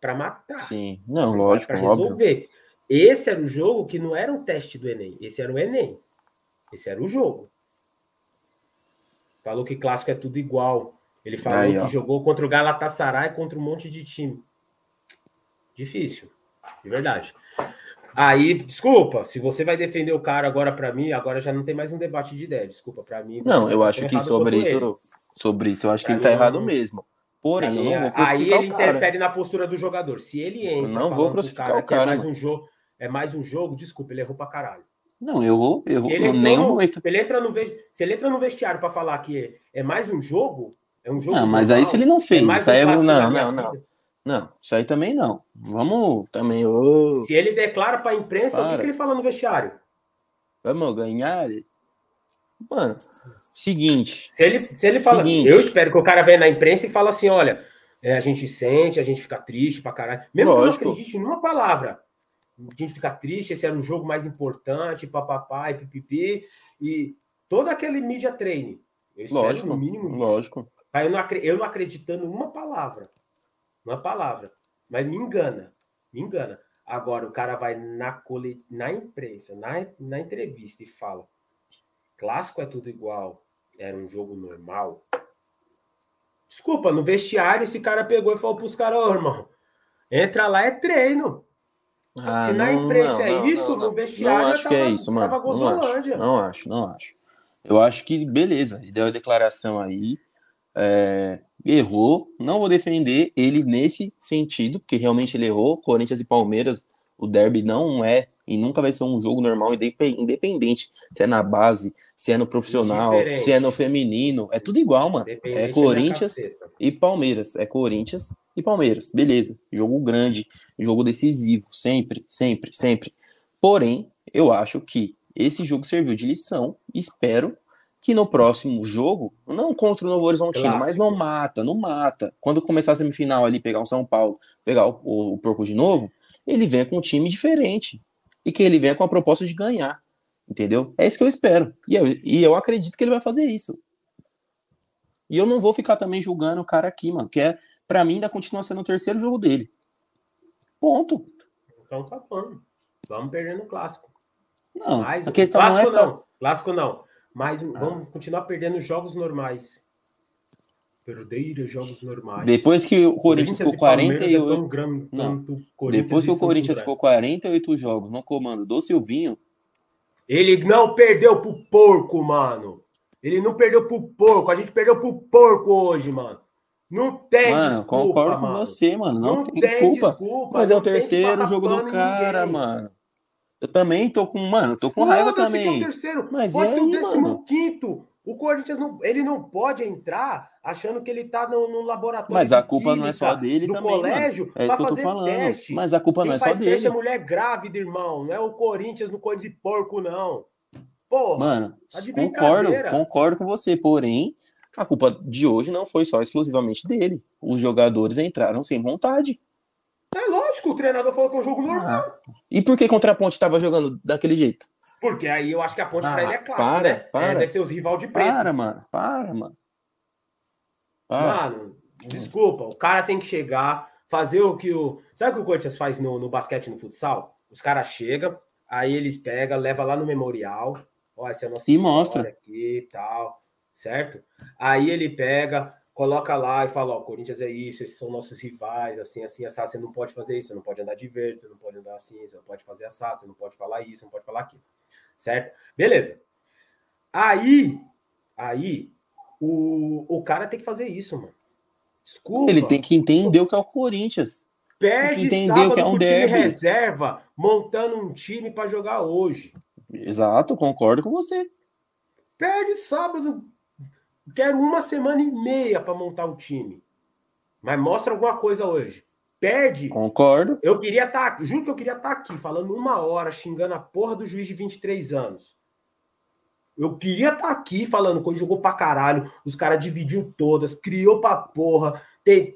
para matar. Sim, não, Você lógico, vai pra óbvio. resolver. Esse era o jogo que não era um teste do Enem. Esse era o Enem. Esse era o jogo. Falou que clássico é tudo igual. Ele falou Aí, que ó. jogou contra o Galatasaray contra um monte de time. Difícil. De verdade. Aí, desculpa, se você vai defender o cara agora para mim, agora já não tem mais um debate de ideia. Desculpa, para mim. Não, eu tá acho tão que sobre quanto ele. isso, sobre isso, eu acho que Pra ele está errado mesmo. Porém, eu mim, não vou aí ele interfere na postura do jogador. Se ele entra, não vou crucificar cara o que é cara, mais mano. um jogo, é mais um jogo, desculpa, ele errou pra caralho. Não, eu vou, eu Se vou, ele, entrou nenhum no- momento. ele entra no se ele entra no vestiário pra falar que é, é mais um jogo, é um jogo. Não, mas aí normal, se ele não fez, é mais isso aí um é- clássico da não, não, não. Não, isso aí também não. Vamos também, ô, Se ele declara pra imprensa, o que, Para. que ele fala no vestiário? vamos ganhar. Mano, seguinte, Se ele, se ele fala, Seguinte. eu espero que o cara venha na imprensa e fala assim, olha, é, a gente sente, a gente fica triste pra caralho. Mesmo Lógico. que eu não acredite em uma palavra. A gente fica triste, esse era o jogo mais importante, papapá e pipipi. E todo aquele media training. Eu espero lógico, no mínimo isso. lógico. Aí eu não, eu não acreditando em uma palavra. Uma palavra. Mas me engana. Me engana. Agora, o cara vai na, cole... na imprensa, na, na entrevista e fala: clássico é tudo igual, era um jogo normal. Desculpa, no vestiário esse cara pegou e falou pros caras: Ô irmão, entra lá é treino. Ah, Se na não, imprensa não, é não, isso, não, no vestiário Não acho que é tava- isso, mano. tava Não acho, não acho, não acho. Eu acho que, beleza, ele deu a declaração aí, é, errou. Não vou defender ele nesse sentido, porque realmente ele errou. Corinthians e Palmeiras, o derby não é e nunca vai ser um jogo normal, indepe- independente se é na base, se é no profissional, se é no feminino. É tudo igual, mano. É da Corinthians e Palmeiras. É Corinthians e Palmeiras. Beleza. Jogo grande, jogo decisivo. Sempre, sempre, sempre. Porém, eu acho que esse jogo serviu de lição. Espero que no próximo jogo, não contra o Novo Horizontino, Clássico. mas não mata, não mata. Quando começar a semifinal ali, pegar o São Paulo, pegar o, o, o Porco de novo, ele venha com um time diferente. E que ele venha com a proposta de ganhar. Entendeu? É isso que eu espero. E eu, e eu acredito que ele vai fazer isso. E eu não vou ficar também julgando o cara aqui, mano, que é, pra mim, ainda continua sendo o terceiro jogo dele. Ponto. Então tá bom. Vamos perder no clássico. Não, Mas, a questão não é clássico pra- não. Clássico não. Mas vamos continuar perdendo jogos normais. Perder jogos normais. Depois que o Corinthians ficou e Palmeiras 48. É grande Não. Depois que o Corinthians ficou 48 jogos no comando do Silvinho. Ele não perdeu pro porco, mano. Ele não perdeu pro porco. A gente perdeu pro porco hoje, mano. Não tem mano, desculpa, concordo mano. com você, mano. Não, Não, tem, desculpa. Mas é o tem terceiro jogo do cara, ninguém. mano. Eu também tô com, mano, tô com raiva é o também. terceiro. Mas pode e ser o aí, décimo mano? quinto. O Corinthians não, ele não pode entrar achando que ele tá no, no laboratório. Mas a culpa não é química só dele do também, colégio É isso pra que eu tô falando. teste. Mas a culpa Quem não é só teste dele. é mulher grávida, irmão. Não é o Corinthians no Corinthians de porco, não. Porra. Mano, Tá concordo, concordo com você. Porém, a culpa de hoje não foi só exclusivamente dele. Os jogadores entraram sem vontade. É lógico, o treinador falou que é um jogo normal. Ah, E por que contra a Ponte tava jogando daquele jeito? Porque aí eu acho que a ponte Ah, pra ele é clássico, para, né? para. É, deve ser os rival de preto. Para, mano. Para, mano. Para. Mano, desculpa, o cara tem que chegar, fazer o que o. Sabe o que o Corinthians faz no, no basquete no futsal? Os caras chegam, aí eles pegam, leva lá no memorial. Ó, essa é a nossa E mostra. aqui e tal, certo? Aí ele pega, coloca lá e fala: Ó, Corinthians é isso, esses são nossos rivais, assim, assim, assado. Você não pode fazer isso, você não pode andar de verde, você não pode andar assim, você não pode fazer assado, você não pode falar isso, você não pode falar aquilo, certo? Beleza. Aí, aí, o, o cara tem que fazer isso, mano. Desculpa. Ele tem que entender o que é o Corinthians. Perde entender sábado o que é um pro time derby. reserva, montando um time para jogar hoje. Exato, concordo com você. Perde sábado. Quero uma semana e meia para montar o time. Mas mostra alguma coisa hoje. Perde. Concordo. Eu queria estar, juro que eu queria estar aqui falando uma hora xingando a porra do juiz de 23 anos. Eu queria estar aqui falando quando jogou pra caralho, os caras dividiu todas, criou pra porra,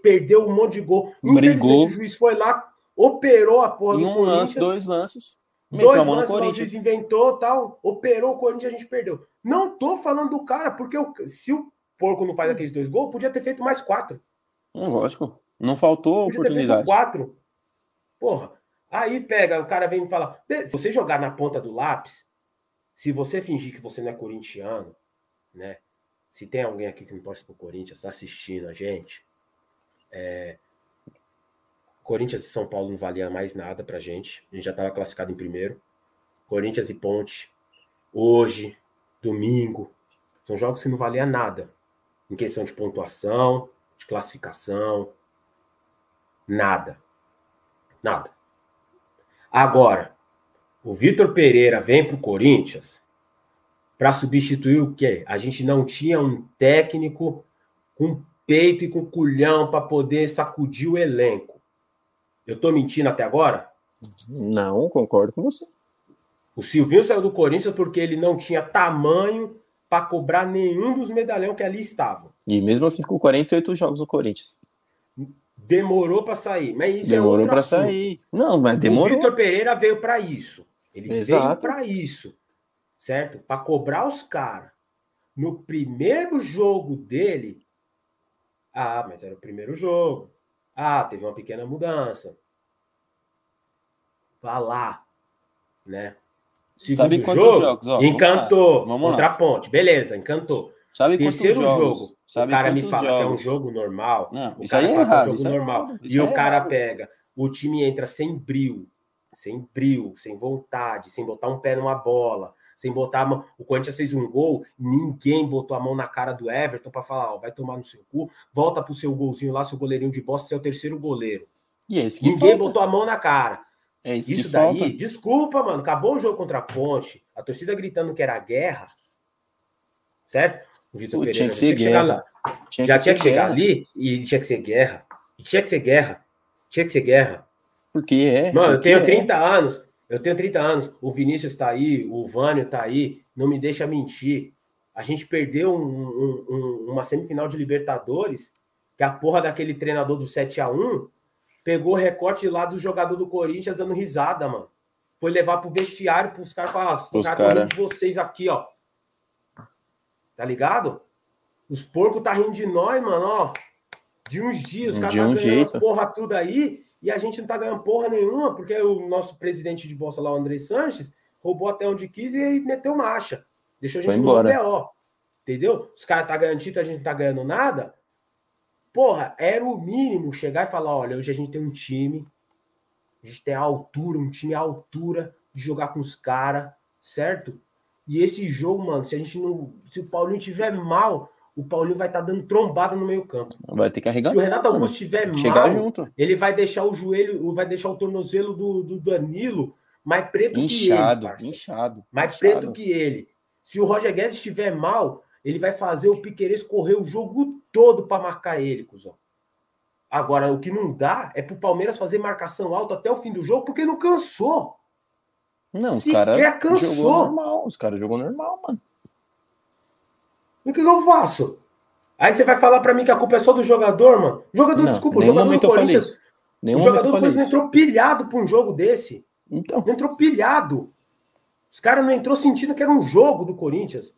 perdeu um monte de gol. Brigou. O juiz foi lá, operou a porra Em do um Corinthians. lance, dois lances. Dois lances o Corinthians. inventou tal, operou o Corinthians, a gente perdeu. Não tô falando do cara, porque o- se o porco não faz aqueles dois gols, podia ter feito mais quatro. Hum, lógico. Não faltou Podia oportunidade. quatro. Porra. Aí pega, o cara vem me falar, "Be- se você jogar na ponta do lápis, se você fingir que você não é corintiano, né? Se tem alguém aqui que não torce pro Corinthians, tá assistindo a gente, é, Corinthians e São Paulo não valia mais nada pra gente. A gente já estava classificado em primeiro. Corinthians e Ponte, hoje, domingo, são jogos que não valia nada. Em questão de pontuação, de classificação, nada. Nada. Agora, o Vitor Pereira vem pro Corinthians para substituir o quê? A gente não tinha um técnico com peito e com culhão para poder sacudir o elenco. Eu tô mentindo até agora? Não, concordo com você. O Silvinho saiu do Corinthians porque ele não tinha tamanho para cobrar nenhum dos medalhão que ali estavam. E mesmo assim, com 48 jogos no Corinthians. Demorou para sair, mas isso Demorou é outro pra assunto. sair. Não, mas O demorou. Vitor Pereira veio para isso. Ele veio Exato. para isso, certo? Para cobrar os caras. No primeiro jogo dele, ah, mas era o primeiro jogo. Ah, teve uma pequena mudança. Vá lá, né? Segundo Sabe quantos jogo, jogos? Ó, vamos encantou. lá, vamos contra lá. a ponte, beleza, encantou. Sabe Terceiro quantos jogos? jogo, Sabe o cara me fala que é um jogos? jogo normal. Não, O isso cara aí é fala que errado. um jogo é normal. errado, E o é cara errado. pega, o time entra sem brilho, sem brilho, sem vontade, sem botar um pé numa bola, sem botar a mão. O Corinthians fez um gol, ninguém botou a mão na cara do Everton para falar, ó, vai tomar no seu cu, volta pro seu golzinho lá, seu goleirinho de bosta, você é o terceiro goleiro. E é isso que Ninguém falta. botou a mão na cara. É isso, Isso que daí, falta. desculpa, mano, acabou o jogo contra a Ponte, a torcida gritando que era guerra, certo? O Vitor Pereira tinha que ser chegar guerra. Tinha já que tinha que chegar guerra, ali e tinha que ser guerra. E tinha que ser guerra. Tinha que ser guerra. Porque é. Mano, eu porque tenho é. 30 anos. Eu tenho 30 anos, o Vinícius está aí, o Vânio está aí, não me deixa mentir. A gente perdeu um, um, um, uma semifinal de Libertadores, que a porra daquele treinador do 7 a 1 pegou o recorte lá do jogador do Corinthians dando risada, mano. Foi levar pro vestiário pros caras falar, os caras cara... de vocês aqui, ó. Tá ligado? Os porcos tá rindo de nós, mano, ó. De uns dias, os caras tá ganhando jeito. porra tudo aí, e a gente não tá ganhando porra nenhuma, porque o nosso presidente de bolsa lá, o André Sanches, roubou até onde quis e meteu marcha. Deixou a gente no BO. Entendeu? Os caras tá ganhando título, a gente não tá ganhando nada. Porra, era o mínimo chegar e falar: olha, hoje a gente tem um time, a gente tem a altura, um time à altura de jogar com os caras, certo? E esse jogo, mano, se a gente não. Se o Paulinho tiver mal, o Paulinho vai estar tá dando trombada no meio-campo. Vai ter que arregaçar. Se o Renato Augusto estiver mal, junto. ele vai deixar o joelho, vai deixar o tornozelo do, do Danilo mais preto inchado, que ele. Inchado. Mais inchado. preto que ele. Se o Roger Guedes estiver mal, ele vai fazer o Piqueires correr o jogo todo para marcar ele, cuzão. Agora, o que não dá é pro Palmeiras fazer marcação alta até o fim do jogo, porque não cansou. Não, os caras jogou normal. Os caras jogou normal, mano. O que, eu faço? Aí você vai falar para mim que a culpa é só do jogador, mano. O jogador, não, desculpa, o jogador do Corinthians. Nenhum o jogador do Corinthians entrou pilhado pra um jogo desse. Então. Entrou pilhado. Os caras não entrou sentindo que era um jogo do Corinthians.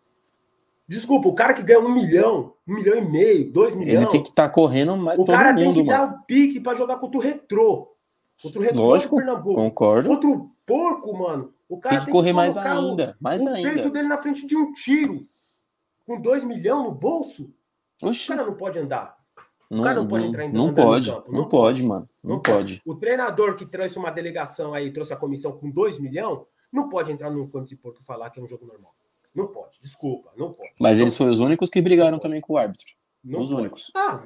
Desculpa, o cara que ganha um milhão, um milhão e meio, dois milhões. Ele tem que estar tá correndo mais O cara mundo, tem que mano. dar o pique para jogar contra o retrô. Contra o retrô Lógico, Pernambuco. Concordo. Contra o porco, mano. O cara tem que tem correr que mais ainda. Mais o ainda. peito dele na frente de um tiro. Com dois milhões no bolso. Oxi. O cara não pode andar. O não, cara não pode entrar em Não pode. Não, não, pode, mano. Não, não pode. pode. O treinador que trouxe uma delegação aí, trouxe a comissão com dois milhões, não pode entrar no campo de porco e falar que é um jogo normal. Não pode, desculpa, não pode. Mas eles foram os únicos que brigaram também com o árbitro. Não os pode. únicos. Ah,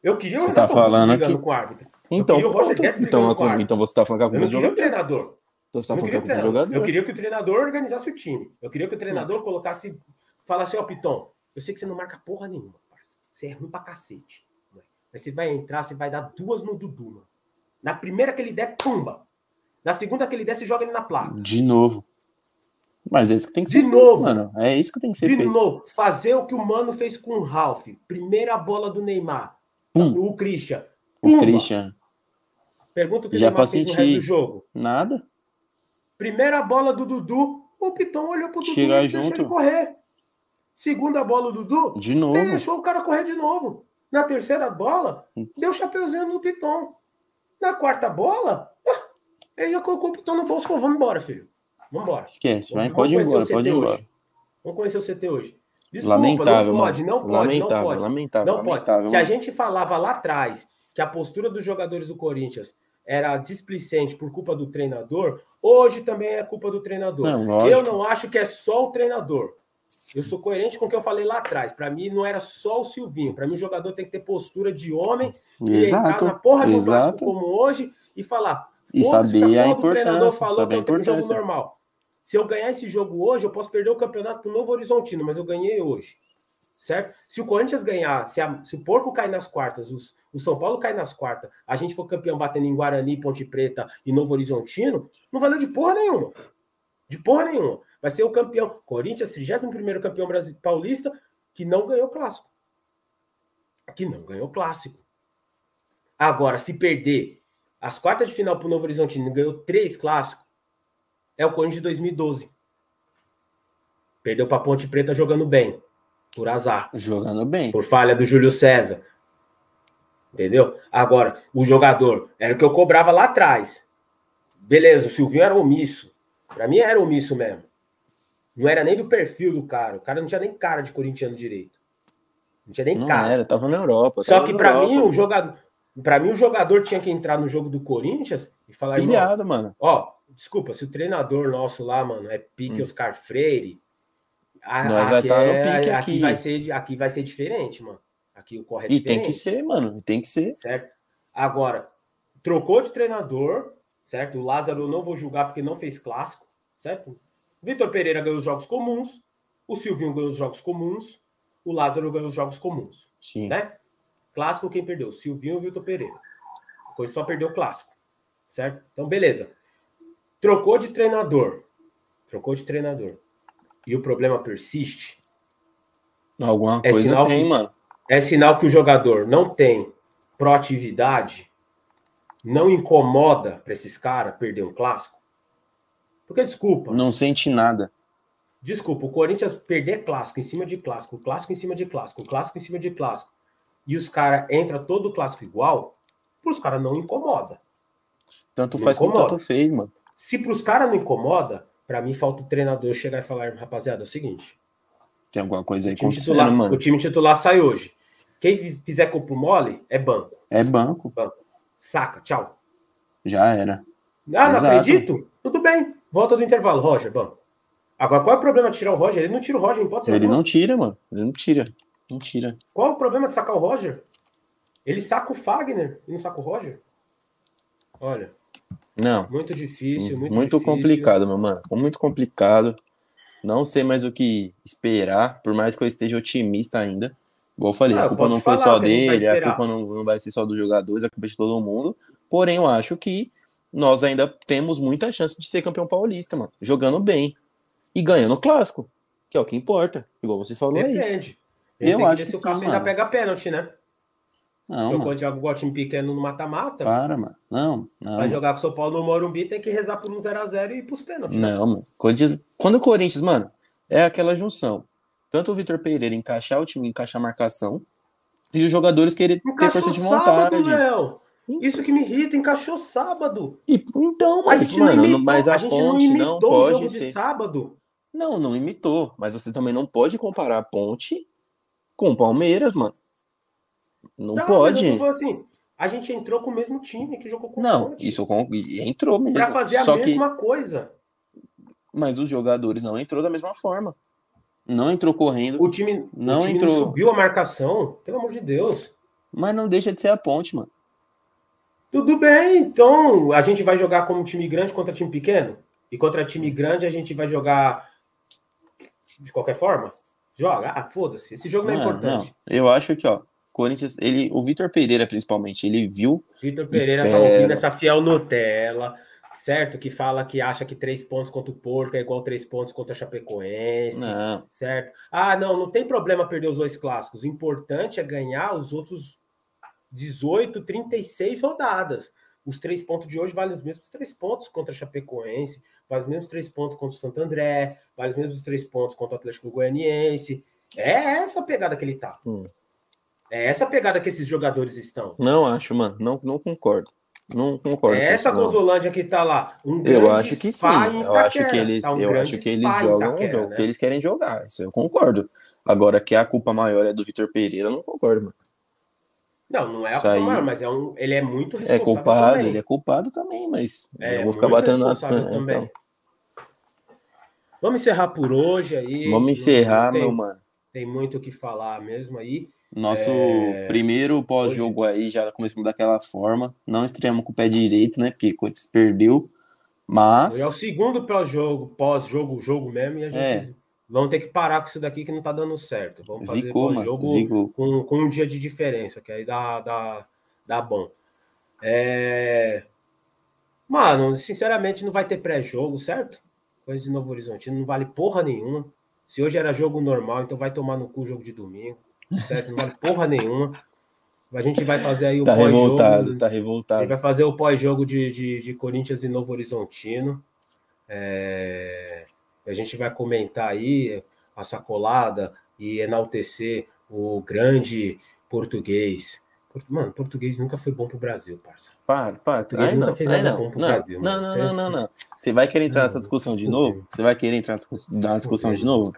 eu queria você tá falando aqui com o árbitro. Então, então, então você tá falando que a culpa do jogador. treinador. Então você tá falando que do jogador. Eu queria que o treinador organizasse o time. Eu queria que o treinador colocasse, falasse, ó, oh, Piton, eu sei que você não marca porra nenhuma, parça. Você é ruim pra cacete. Mas você vai entrar, você vai dar duas no Dudu, mano. Na primeira que ele der, pumba. Na segunda que ele der, você joga ele na placa. De novo. Mas é isso que tem que ser de feito, novo, mano. É isso que tem que ser de feito. De novo, fazer o que o Mano fez com o Ralph. Primeira bola do Neymar. Pum. O Christian. Pumba. O Christian. Pergunta o que Já o Neymar fez no resto do jogo. Nada. Primeira bola do Dudu. O Piton olhou pro Dudu e junto. ele correr. Segunda bola do Dudu. De novo. Ele deixou o cara correr de novo. Na terceira bola, deu chapeuzinho no Piton. Na quarta bola, ah, ele já colocou o Piton no bolso e falou: vamos embora, filho. Vambora. Esquece, vai, pode ir embora, pode ir embora. Hoje. Vamos conhecer o CT hoje. Desculpa, lamentável, não pode, não pode, lamentável, não pode. Lamentável, não pode. Lamentável, Se a gente falava lá atrás que a postura dos jogadores do Corinthians era displicente por culpa do treinador, hoje também é culpa do treinador. Não, eu não acho que é só o treinador. Eu sou coerente com o que eu falei lá atrás. Para mim, não era só o Silvinho. Para mim, o jogador tem que ter postura de homem exato, e entrar na porra de um exato. como hoje e falar. E saber a importância. Falou saber a importância. Jogo normal. Se eu ganhar esse jogo hoje, eu posso perder o campeonato para o Novo Horizontino, mas eu ganhei hoje. Certo? Se o Corinthians ganhar, se, a, se o Porco cair nas quartas, os, o São Paulo cair nas quartas, a gente for campeão batendo em Guarani, Ponte Preta e Novo Horizontino, não valeu de porra nenhuma. De porra nenhuma. Vai ser o campeão. Corinthians, 31 campeão paulista, que não ganhou clássico. Que não ganhou clássico. Agora, se perder as quartas de final para Novo Horizontino ganhou três clássicos, é o Corinthians de 2012. Perdeu para Ponte Preta jogando bem, por azar. Jogando bem. Por falha do Júlio César. Entendeu? Agora, o jogador, era o que eu cobrava lá atrás. Beleza, o Silvinho era omisso. Para mim era omisso mesmo. Não era nem do perfil do cara. O cara não tinha nem cara de corintiano direito. Não tinha nem não cara. Era, tava na Europa. Só que para mim o jogador, para mim o jogador tinha que entrar no jogo do Corinthians e falar, Pilhado, mano. Ó, desculpa, se o treinador nosso lá, mano, é pique hum. Oscar Freire, a, Nós vai estar tá no é, pique aqui. Aqui vai, ser, aqui vai ser diferente, mano. Aqui o correto é E tem que ser, mano. Tem que ser. Certo? Agora, trocou de treinador, certo? O Lázaro eu não vou julgar porque não fez clássico, certo? Vitor Pereira ganhou os jogos comuns, o Silvinho ganhou os jogos comuns, o Lázaro ganhou os jogos comuns. Sim. Né? Clássico quem perdeu? Silvinho e Vitor Pereira. Coisa só perdeu o clássico. Certo? Então, beleza. trocou de treinador. Trocou de treinador. E o problema persiste. Alguma É coisa sinal tem, que- mano. É sinal que o jogador não tem proatividade, não incomoda para esses caras perder um clássico. Porque, desculpa, Não sente nada. desculpa, o Corinthians perder clássico em cima de clássico, clássico em cima de clássico, clássico em cima de clássico, e os caras entram todo o clássico igual, os caras não incomoda. Tanto Não faz como incomoda. tanto fez, mano. Se para os caras não incomoda, para mim falta o treinador chegar e falar, rapaziada, é o seguinte, Tem alguma coisa aí o time, titular, mano. o time titular sai hoje. Quem fi- fizer corpo mole é banco. É banco. Saca, tchau. Já era. Ah, não Exato. acredito? Tudo bem. Volta do intervalo, Roger. Bom. Agora, qual é o problema de tirar o Roger? Ele não tira o Roger, pode ser. Ele não tira, mano. Ele não tira. Não tira. Qual é o problema de sacar o Roger? Ele saca o Fagner e não saca o Roger? Olha, Não. muito difícil, muito, Muito, difícil. complicado, meu mano. Muito complicado. Não sei mais o que esperar, por mais que eu esteja otimista ainda. Igual eu falei, Ah, a culpa não foi só que a dele, a culpa não, não vai ser só dos jogadores, a culpa é de todo mundo. Porém, eu acho que nós ainda temos muita chance de ser campeão paulista, mano. Jogando bem. E ganhando o clássico. Que é o que importa. Igual você falou aí. Depende. Eu que acho que se o Cássio ainda pega pênalti, né? Não, Porque o mano. Corinthians joga igual time pequeno no mata-mata. Para, mano. Não, não. Vai jogar com o São Paulo no Morumbi, tem que rezar por um 0x0 e ir pros pênaltis. né? Não, mano. Quando o Corinthians, mano, é aquela junção. Tanto o Vitor Pereira encaixar o time, encaixar a marcação, e os jogadores querer ter Encaixou força de sábado, montagem. Léo. Isso que me irrita, encaixou sábado. E, então, A mas, não mano, imitou, mas a, a não ponte não, o jogo pode de ser. sábado. Não, não imitou. Mas você também não pode comparar a ponte com o Palmeiras, mano. Não Tá, mas pode. falando assim, a gente entrou com o mesmo time que jogou com o Não, Ponte. isso e entrou mesmo. Pra fazer a Só que, mesma coisa. mas os jogadores não entrou da mesma forma. Não entrou correndo, O time, Não o time entrou. subiu a marcação, pelo amor de Deus. mas não deixa de ser a ponte, mano. Tudo bem, então a gente vai jogar como time grande contra time pequeno? E contra time grande a gente vai jogar de qualquer forma? Joga, ah, foda-se, esse jogo não é Mano, importante. não. Eu acho que, ó, Corinthians, ele, o Vitor Pereira, principalmente, ele viu. Vitor Pereira tá Espero. ouvindo essa fiel Nutella, certo? Que fala que acha que três pontos contra o Porco é igual três pontos contra a Chapecoense, Não, certo? Ah, não, não tem problema perder os dois clássicos. O importante é ganhar os outros 18, 36 rodadas. Os três pontos de hoje valem os mesmos três pontos contra a Chapecoense, valem os mesmos três pontos contra o Santo André, valem os mesmos três pontos contra o Atlético Goianiense. É essa a pegada que ele tá. Hum. É essa pegada que esses jogadores estão. não acho, mano. Não, não concordo. Não concordo. É essa. Gozolândia que tá lá. Um Eu acho que sim. Eu acho que eles, Tá um eu acho que eles jogam o Itaquera, jogo né? que eles querem jogar. Isso eu concordo. Agora que a culpa maior é do Vitor Pereira, eu não concordo, mano. Não, não é a culpa maior, mas é um, ele é muito É responsável culpado, também. ele é culpado também, mas É, eu vou ficar batendo na é, então. Vamos encerrar por hoje aí. Vamos encerrar, tem, meu mano. Tem muito o que falar mesmo aí. Nosso É, primeiro pós-jogo aí já começamos daquela forma. Não estreamos com o pé direito, né? Porque Corinthians perdeu. Mas. É o segundo pós-jogo, pós-jogo, jogo mesmo, e a gente É. vamos ter que parar com isso daqui que não tá dando certo. Vamos fazer Zicou, pós-jogo Zicou. com, com um dia de diferença, que aí dá, dá, dá bom. É... Mano, sinceramente, não vai ter pré-jogo, certo? Coisa de Novo Horizontino não vale porra nenhuma. Se hoje era jogo normal, então vai tomar no cu o jogo de domingo, certo? Não vale porra nenhuma. A gente vai fazer aí o Tá pós-jogo. revoltado, tá A gente revoltado. vai fazer o pós-jogo de, de, de Corinthians e Novo Horizontino. É, a gente vai comentar aí a sacolada e enaltecer o grande português. Por- Mano, português nunca foi bom pro Brasil, parça. Para, para. Português Ai, nunca não, fez nada não, bom pro não, Brasil, não, não, não, é- não, não. Você vai querer entrar nessa discussão de novo? Você vai querer entrar na discussão de novo?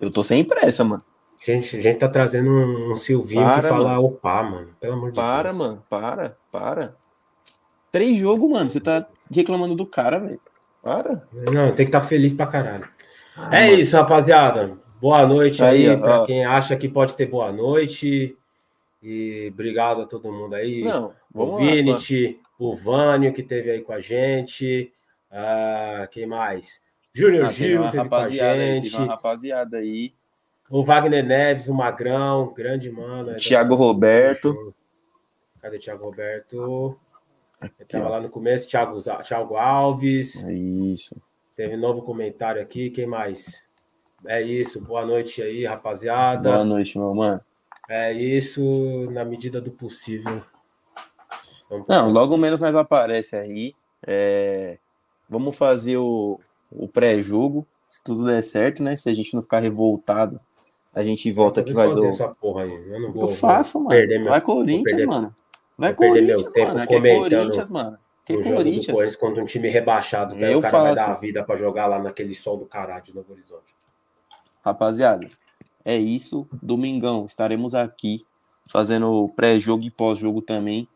Eu tô sem pressa, mano. Gente, a gente tá trazendo um, um Silvinho Para, que fala opa, mano. Pelo amor de Para, Deus. mano. Para, para. Três jogos, mano. Você tá reclamando do cara, velho. Para. Não, tem que estar feliz pra caralho. Ah, É mano. isso, rapaziada. Boa noite aí, Aí, pra ó. quem acha que pode ter boa noite. E obrigado a todo mundo aí. Não, o lá. mano. Vinit, o Vânio, que teve aí com a gente. Ah, quem mais? Júnior Ah, Gil uma teve com a rapaziada aí, gente. uma rapaziada aí. O Wagner Neves, o Magrão, grande mano. é da Thiago nossa- Roberto. Cadê o Thiago Roberto? Ele tava lá no começo, Thiago, Thiago Alves. É isso. Teve novo comentário aqui, quem mais? É isso, boa noite aí, rapaziada. Boa noite, meu mano. É isso, na medida do possível. Vamos Não, logo menos mais aparece aí. É... Vamos fazer o, o pré-jogo, se tudo der certo, né? Se a gente não ficar revoltado, a gente volta aqui faz o. Essa porra aí. Eu, não vou, eu faço, mano. Meu... Vai Corinthians, mano. Vai Corinthians, mano. Aqui é Corinthians, mano. Que é Corinthians. Corinthians contra um time rebaixado, que o cara faço. vai dar a vida para jogar lá naquele sol do caralho de Novo Horizonte. Rapaziada, é isso. Domingão, estaremos aqui fazendo pré-jogo e pós-jogo também.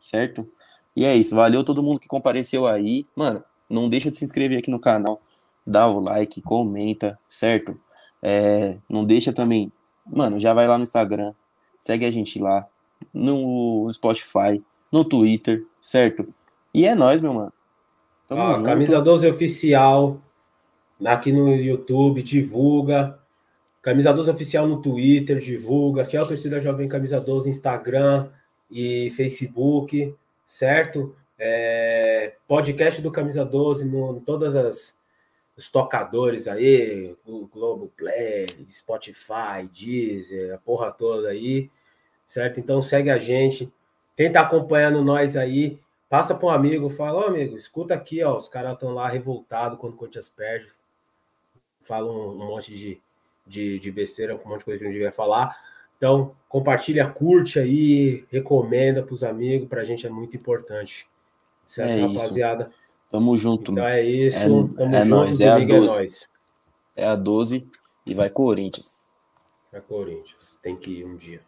Certo? E é isso. Valeu todo mundo que compareceu aí. Mano, não deixa de se inscrever aqui no canal. Dá o like, comenta, certo? É, não deixa também. Mano, já vai lá no Instagram. Segue a gente lá. No Spotify. No Twitter, certo? E é nós, meu mano. Tamo junto. Camisa 12 oficial. Aqui no YouTube, divulga. Camisa 12 oficial no Twitter, divulga. Fiel Torcida Jovem Camisa 12 Instagram e Facebook, certo? É, podcast do Camisa 12 no, em todas as os tocadores aí, o Globoplay, Spotify, Deezer, a porra toda aí, certo? Então segue a gente. Quem tá acompanhando nós aí, passa para um amigo, fala, ó oh, amigo, escuta aqui, ó, os caras estão lá revoltados quando o Corinthians perde, falam um, um monte de, de, de, besteira, um monte de coisa que a gente vai falar. Então, compartilha, curte aí, recomenda para os amigos, para a gente é muito importante. Certo, é rapaziada? Isso. Tamo junto. Então é isso. É, Tamo é junto, nóis, é a 12. É, é a 12 e vai Corinthians. Vai Corinthians. Tem que ir um dia.